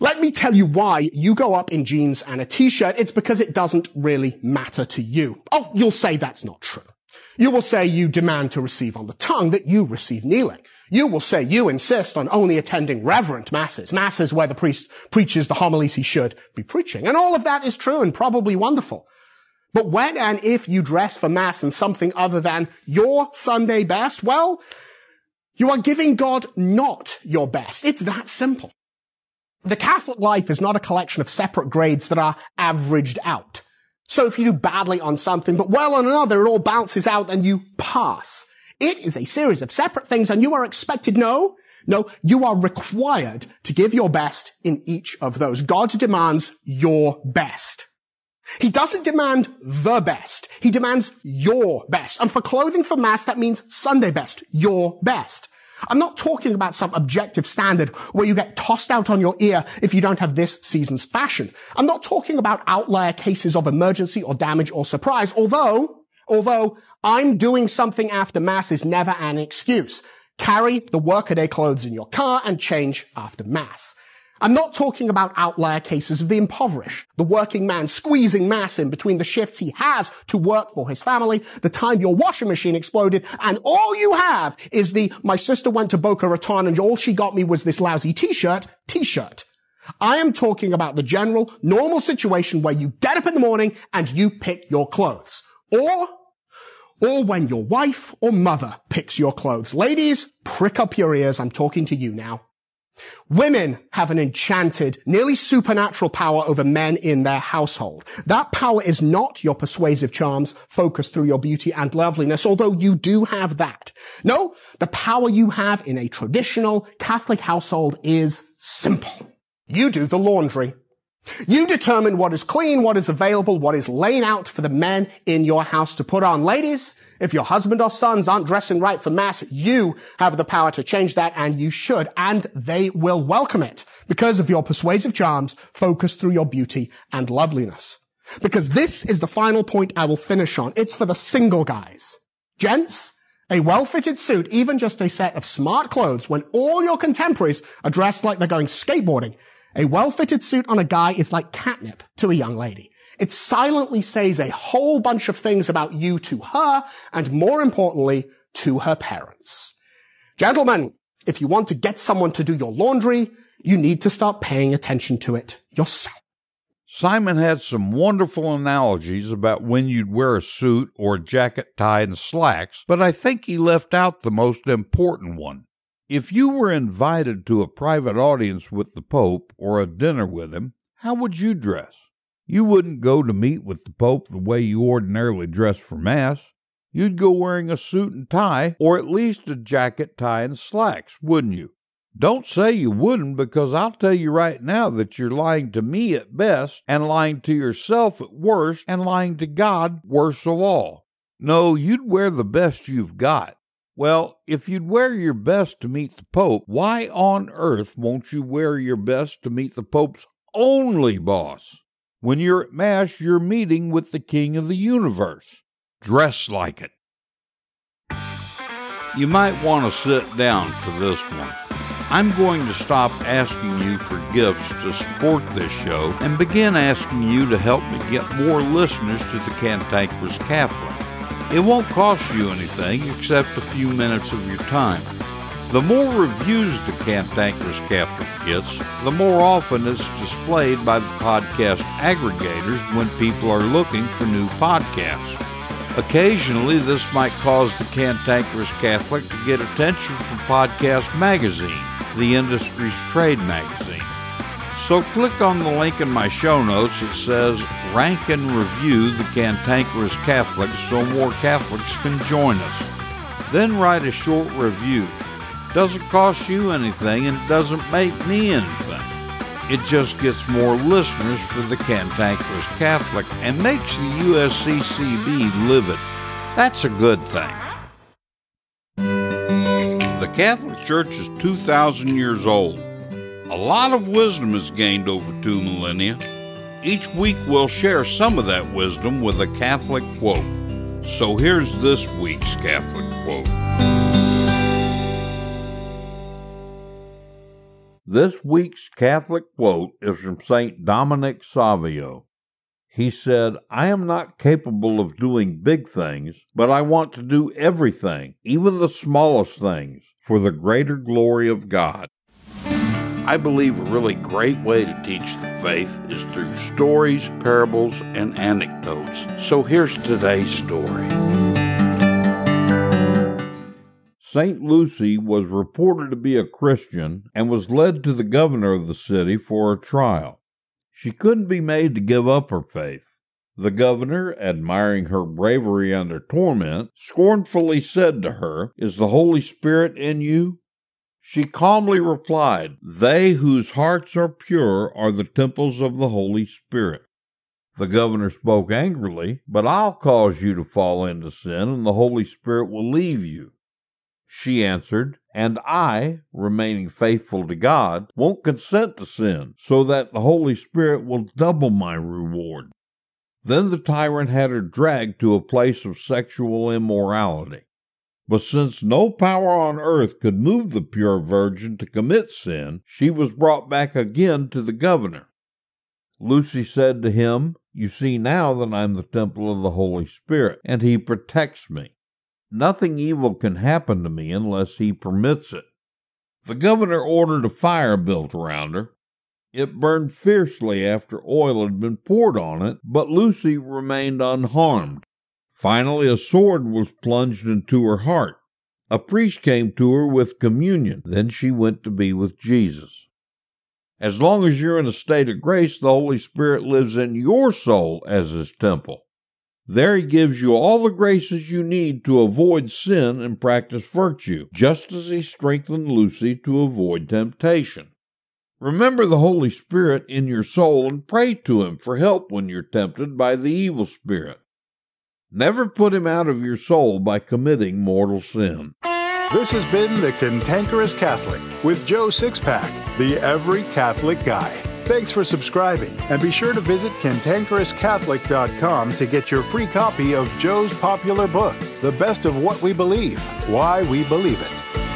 S6: Let me tell you why you go up in jeans and a t-shirt. It's because it doesn't really matter to you. Oh, you'll say that's not true. You will say you demand to receive on the tongue that you receive kneeling. You will say you insist on only attending reverent masses, masses where the priest preaches the homilies he should be preaching. And all of that is true and probably wonderful. But when and if you dress for mass in something other than your Sunday best, well, you are giving God not your best. It's that simple. The Catholic life is not a collection of separate grades that are averaged out. So if you do badly on something, but well on another, it all bounces out and you pass. It is a series of separate things and you are expected, no, no, you are required to give your best in each of those. God demands your best. He doesn't demand the best. He demands your best. And for clothing for mass, that means Sunday best, your best. I'm not talking about some objective standard where you get tossed out on your ear if you don't have this season's fashion. I'm not talking about outlier cases of emergency or damage or surprise, although, although I'm doing something after mass is never an excuse. Carry the workaday clothes in your car and change after mass. I'm not talking about outlier cases of the impoverished, the working man squeezing mass in between the shifts he has to work for his family, the time your washing machine exploded, and all you have is the, my sister went to Boca Raton and all she got me was this lousy t-shirt, t-shirt. I am talking about the general, normal situation where you get up in the morning and you pick your clothes. Or, or when your wife or mother picks your clothes. Ladies, prick up your ears. I'm talking to you now. Women have an enchanted, nearly supernatural power over men in their household. That power is not your persuasive charms focused through your beauty and loveliness, although you do have that. No, the power you have in a traditional Catholic household is simple. You do the laundry. You determine what is clean, what is available, what is laying out for the men in your house to put on. Ladies, if your husband or sons aren't dressing right for mass, you have the power to change that and you should, and they will welcome it because of your persuasive charms focused through your beauty and loveliness. Because this is the final point I will finish on. It's for the single guys. Gents, a well-fitted suit, even just a set of smart clothes when all your contemporaries are dressed like they're going skateboarding. A well-fitted suit on a guy is like catnip to a young lady. It silently says a whole bunch of things about you to her, and more importantly, to her parents. Gentlemen, if you want to get someone to do your laundry, you need to start paying attention to it yourself.
S1: Simon had some wonderful analogies about when you'd wear a suit or jacket, tie, and slacks, but I think he left out the most important one. If you were invited to a private audience with the Pope or a dinner with him, how would you dress? You wouldn't go to meet with the Pope the way you ordinarily dress for Mass. You'd go wearing a suit and tie, or at least a jacket, tie, and slacks, wouldn't you? Don't say you wouldn't, because I'll tell you right now that you're lying to me at best, and lying to yourself at worst, and lying to God worst of all. No, you'd wear the best you've got. Well, if you'd wear your best to meet the Pope, why on earth won't you wear your best to meet the Pope's only boss? When you're at Mass, you're meeting with the King of the universe. Dress like it. You might want to sit down for this one. I'm going to stop asking you for gifts to support this show and begin asking you to help me get more listeners to the Cantankerous Catholic. It won't cost you anything except a few minutes of your time. The more reviews the Cantankerous Catholic gets, the more often it's displayed by the podcast aggregators when people are looking for new podcasts. Occasionally, this might cause the Cantankerous Catholic to get attention from Podcast Magazine, the industry's trade magazine. So click on the link in my show notes that says Rank and Review the Cantankerous Catholic so more Catholics can join us. Then write a short review doesn't cost you anything and it doesn't make me anything. It just gets more listeners for the Cantankerous Catholic and makes the USCCB livid. That's a good thing. The Catholic Church is 2,000 years old. A lot of wisdom is gained over two millennia. Each week we'll share some of that wisdom with a Catholic quote. So here's this week's Catholic quote. This week's Catholic quote is from St. Dominic Savio. He said, I am not capable of doing big things, but I want to do everything, even the smallest things, for the greater glory of God. I believe a really great way to teach the faith is through stories, parables, and anecdotes. So here's today's story. St. Lucy was reported to be a Christian and was led to the governor of the city for a trial. She couldn't be made to give up her faith. The governor, admiring her bravery under torment, scornfully said to her, Is the Holy Spirit in you? She calmly replied, They whose hearts are pure are the temples of the Holy Spirit. The governor spoke angrily, But I'll cause you to fall into sin, and the Holy Spirit will leave you. She answered, And I, remaining faithful to God, won't consent to sin, so that the Holy Spirit will double my reward. Then the tyrant had her dragged to a place of sexual immorality. But since no power on earth could move the pure virgin to commit sin, she was brought back again to the governor. Lucy said to him, You see now that I'm the temple of the Holy Spirit, and he protects me. Nothing evil can happen to me unless he permits it. The governor ordered a fire built around her. It burned fiercely after oil had been poured on it, but Lucy remained unharmed. Finally, a sword was plunged into her heart. A priest came to her with communion. Then she went to be with Jesus. As long as you're in a state of grace, the Holy Spirit lives in your soul as his temple. There he gives you all the graces you need to avoid sin and practice virtue, just as he strengthened Lucy to avoid temptation. Remember the Holy Spirit in your soul and pray to him for help when you're tempted by the evil spirit. Never put him out of your soul by committing mortal sin.
S4: This has been The Cantankerous Catholic with Joe Sixpack, the Every Catholic Guy. Thanks for subscribing, and be sure to visit cantankerouscatholic.com to get your free copy of Joe's popular book, The Best of What We Believe Why We Believe It.